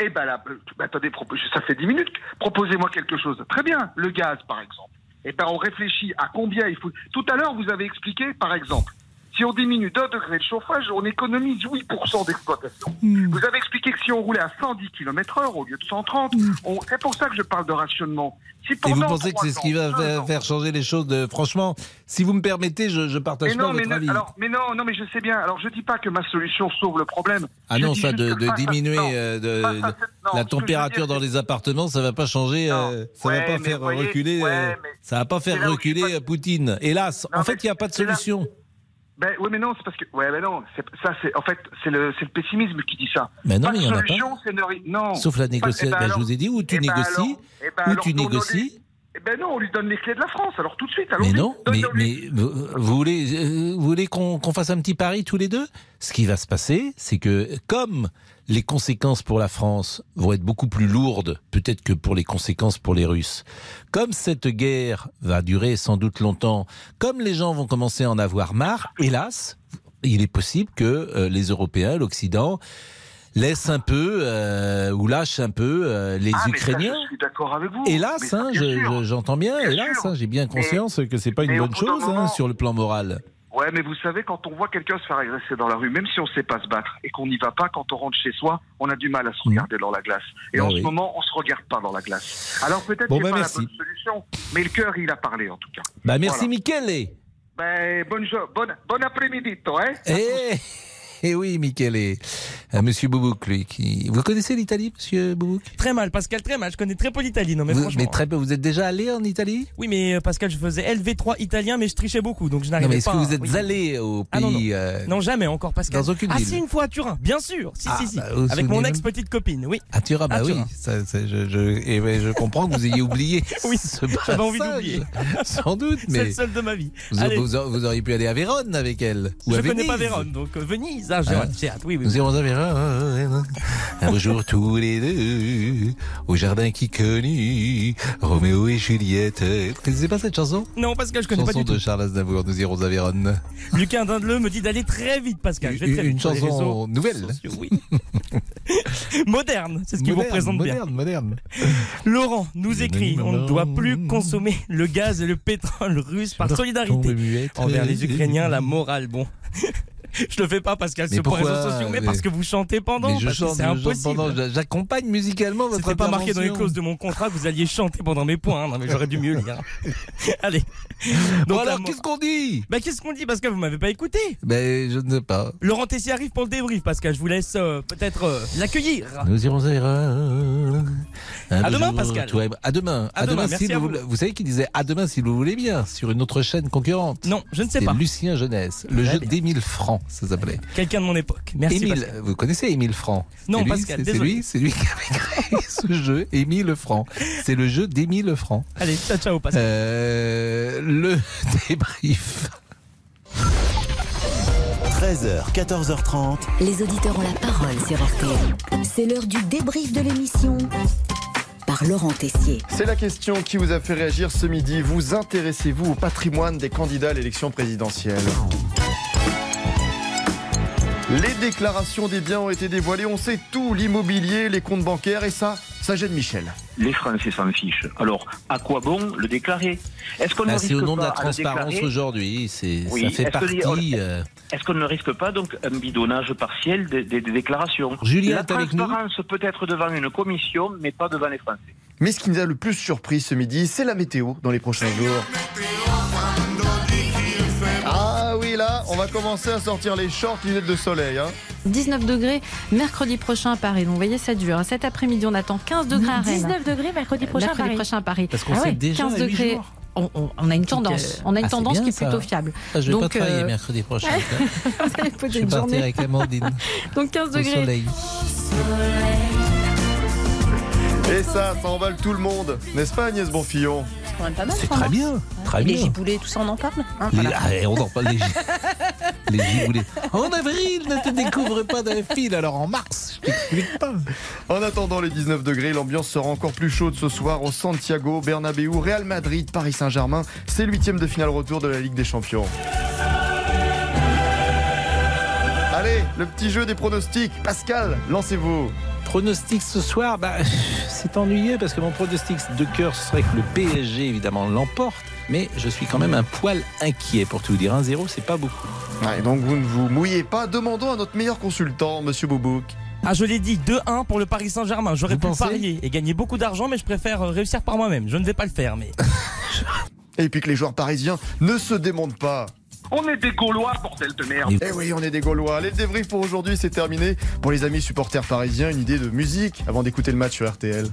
Eh ben là, euh, bah, attendez, ça fait 10 minutes. Proposez-moi quelque chose. Très bien, le gaz, par exemple. Eh ben, on réfléchit à combien il faut. Tout à l'heure, vous avez expliqué, par exemple, si on diminue d'un degré de chauffage, on économise 8% d'exploitation. Vous avez expliqué que si on roulait à 110 km heure au lieu de 130, on... c'est pour ça que je parle de rationnement. Si Et vous pensez que c'est ce qui va faire, changer les choses de... Franchement, si vous me permettez, je, je partage mais pas non, mais votre non, avis. alors, mais non, non, mais je sais bien. Alors, je dis pas que ma solution sauve le problème. Ah Je non, ça de, diminuer non, euh, de, non, la température dans les appartements, ça va pas changer, euh, ça Ouais, va pas mais faire voyez, reculer, ouais, euh, mais ça va pas faire reculer Poutine. Hélas, en fait, il n'y a pas de solution. Ben oui, mais non, c'est parce que ouais, mais non, c'est ça, c'est en fait, c'est le, c'est le pessimisme qui dit ça. Mais non, Pas mais il y en a ne ri- non. Sauf la Pas- négociation. eh ben Ben, je vous ai dit, ou tu eh ben négocies, alors- eh ben tu négocies. Ben non, on lui donne les clés de la France. Alors tout de suite. Mais non, mais, mais vous, voulez, euh, vous voulez qu'on qu'on fasse un petit pari tous les deux? Ce qui va se passer, c'est que comme les conséquences pour la France vont être beaucoup plus lourdes, peut-être que pour les conséquences pour les Russes, comme cette guerre va durer sans doute longtemps, comme les gens vont commencer à en avoir marre, hélas, il est possible que euh, les Européens, l'Occident, laissent un peu euh, ou lâchent un peu euh, les Ah, mais ça, Ukrainiens. je suis d'accord avec vous. Hélas, Mais hein, bien je- j'entends bien, Bien hélas, hein, j'ai bien conscience que c'est pas une mais bonne chose hein, sur le plan moral. Ouais, mais vous savez, quand on voit quelqu'un se faire agresser dans la rue, même si on sait pas se battre et qu'on n'y va pas, quand on rentre chez soi, on a du mal à se regarder dans la glace. Et Ah en oui. ce moment, on se regarde pas dans la glace. Alors peut-être Bon, que c'est bah, pas merci. la bonne solution, mais le cœur, il a parlé en tout cas. Bah merci Voilà. Michele. Ben, bonne, bonne, bon après-midi, toi, hein Eh, eh oui, Michele. Euh, Monsieur Boubouk, lui, qui... Vous connaissez l'Italie, Monsieur Boubouk? Très mal, Pascal, très mal. Je connais très peu l'Italie, non mais vous, franchement. mais très peu. Vous êtes déjà allé en Italie? Oui, mais euh, Pascal, je faisais LV3 italien, mais je trichais beaucoup, donc je Non, n'arrivais mais est-ce pas. que vous êtes oui. allé au pays Ah, non, non. euh, Non, jamais encore, Pascal. Dans aucune ah, ville si, une fois à Turin, bien sûr. Si, Ah, si, si. bah, Avec mon ex-petite copine, oui. À Turin, bah À oui. Turin. Ça, ça, je, je, et ouais, je comprends que vous ayez oublié Oui, j'avais envie d'oublier. Sans doute, C'est mais le seul de ma vie. vous, Allez. vous, vous auriez pu aller à Vérone avec elle. Ou je à connais Venise. pas Vérone, donc Venise, ah, Ah. oui, oui. Nous irons à Vérone, un beau jour tous les deux, au jardin qui connut Roméo et Juliette. Connaissez pas cette chanson? Non, Pascal, je connais Chanson pas du de tout. Charles Aznavour, nous irons à Vérone. Lucas Dindeleu me dit d'aller très vite, Pascal. Je vais Une, très vite une chanson réseaux nouvelle. sociaux, oui. moderne, c'est ce qui vous Moderne, représente bien. moderne, moderne. Laurent nous écrit on ne doit plus consommer le gaz et le pétrole russe par solidarité envers les Ukrainiens. La morale, bon. Je le fais pas Mais sur les pourquoi réseaux sociaux, mais Mais- parce que vous chantez pendant. Mais je parce que chante, c'est je chante impossible. j'accompagne musicalement votre C'était pas marqué dans les clauses de mon contrat que vous alliez chanter pendant mes points. hein. Non, mais j'aurais dû mieux lire. Allez. Bon, la alors, mo- qu'est-ce qu'on dit? Bah, qu'est-ce qu'on dit? Pascal Vous m'avez pas écouté. Ben, je ne sais pas. Laurent Tessier arrive pour le débrief, Pascal. Je vous laisse euh, peut-être euh, l'accueillir. Nous irons à À demain, Pascal. À demain. À demain, si merci à vous, vous. savez qu'il disait à demain si vous voulez bien sur une autre chaîne concurrente? Non, je ne sais pas. Lucien Jeunesse. Le jeu bien. d'Émile Franc, ça s'appelait. Quelqu'un de mon époque. Merci. Émile, Pascal. vous connaissez Émile Franc? Non, lui, Pascal, c'est- lui, c'est lui qui avait créé ce jeu, Émile Franc. C'est le jeu d'Émile Franc. Allez, ciao, ciao, Pascal. Euh, le débrief. 13h, 14h30. Les auditeurs ont la parole sur RTL. C'est l'heure du débrief de l'émission par Laurent Tessier. C'est la question qui vous a fait réagir ce midi. Vous intéressez-vous au patrimoine des candidats à l'élection présidentielle? Les déclarations des biens ont été dévoilées. On sait tout, l'immobilier, les comptes bancaires et ça, ça gêne Michel. Les Français s'en fichent. Alors, à quoi bon le déclarer? Est-ce qu'on ne Ah, risque c'est au nom de pas la transparence aujourd'hui. C'est, Oui, ça fait est-ce que partie. les- euh, Est-ce qu'on ne risque pas donc un bidonnage partiel des, des- des déclarations? Julien La est avec nous transparence peut être devant une commission, mais pas devant les Français. Mais ce qui nous a le plus surpris ce midi, c'est la météo dans les prochains jours. On va commencer à sortir les shorts, lunettes de soleil. Hein. 19 degrés mercredi prochain à Paris. Donc vous voyez, ça dure. Cet après-midi, on attend 15 degrés à Rennes. 19 degrés mercredi prochain à Mercredi Paris. prochain à Paris. Parce qu'on Ah sait ouais, déjà 15 à huit degrés. jours. On, on- on a une tendance. On a une Ah, tendance bien, qui est ça. plutôt fiable. Ah, je vais Donc, pas travailler euh, mercredi prochain. Vous allez je poser vais une partir journée. avec Amandine. Donc 15 au degrés. soleil. Et ça, ça emballe tout le monde. N'est-ce pas Agnès Bonfillon? Quand même pas mal. C'est très mars. bien, très Et Les bien. giboulées, tout ça, on en parle hein, Les- voilà. ah, on en parle les, les giboulées. En avril, ne te découvre pas d'un fil, alors en mars, je t'explique pas. En attendant les 19 degrés, l'ambiance sera encore plus chaude ce soir au Santiago, Bernabéu, Real Madrid, Paris Saint-Germain. C'est l'huitième de finale retour de la Ligue des Champions. Allez, le petit jeu des pronostics. Pascal, lancez-vous. Pronostic ce soir, bah, c'est ennuyeux parce que mon pronostic de cœur serait que le PSG évidemment l'emporte, mais je suis quand même un poil inquiet pour tout vous dire. 1-0, c'est pas beaucoup. Ouais, donc vous ne vous mouillez pas. Demandons à notre meilleur consultant, Monsieur Boubouk. Ah, je l'ai dit, 2-1 pour le Paris Saint-Germain. J'aurais pu parier et gagner beaucoup d'argent, mais je préfère euh, réussir par moi-même. Je ne vais pas le faire, mais. Et puis que les joueurs parisiens ne se démontent pas. On est des Gaulois, bordel de merde. Eh oui, on est des Gaulois. Allez, le débrief pour aujourd'hui, c'est terminé. Pour les amis supporters parisiens, une idée de musique avant d'écouter le match sur RTL.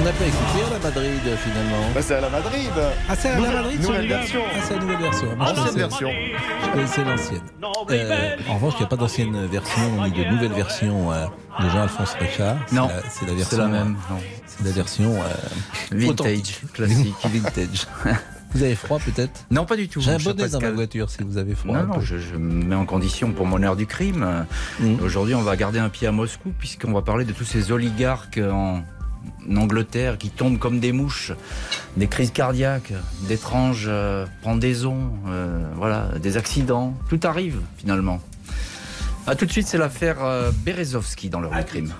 On n'a pas écouté à la Madrid finalement. Bah, c'est à la Madrid. Ah, c'est à la Nouvelle- Madrid nouvelle version. Ah, c'est la nouvelle version. Moi, Ancienne version. Je connaissais l'ancienne. Euh, en revanche, il n'y a pas d'ancienne version ni de nouvelle version euh, de Jean-Alphonse Richard. C'est Non, la- c'est la c'est version. la même, euh, non. La version euh, Vintage, classique. Vintage. Vous avez froid peut-être? Non, pas du tout. J'ai un bonnet dans ma voiture si vous avez froid. Non, non, je, je me mets en condition pour mon heure du crime. Mm. Aujourd'hui, on va garder un pied à Moscou, puisqu'on va parler de tous ces oligarques en Angleterre qui tombent comme des mouches, des crises cardiaques, d'étranges euh, pendaisons, euh, voilà, des accidents. Tout arrive, finalement. A tout de suite, c'est l'affaire euh, Berezovski dans l'heure du crime.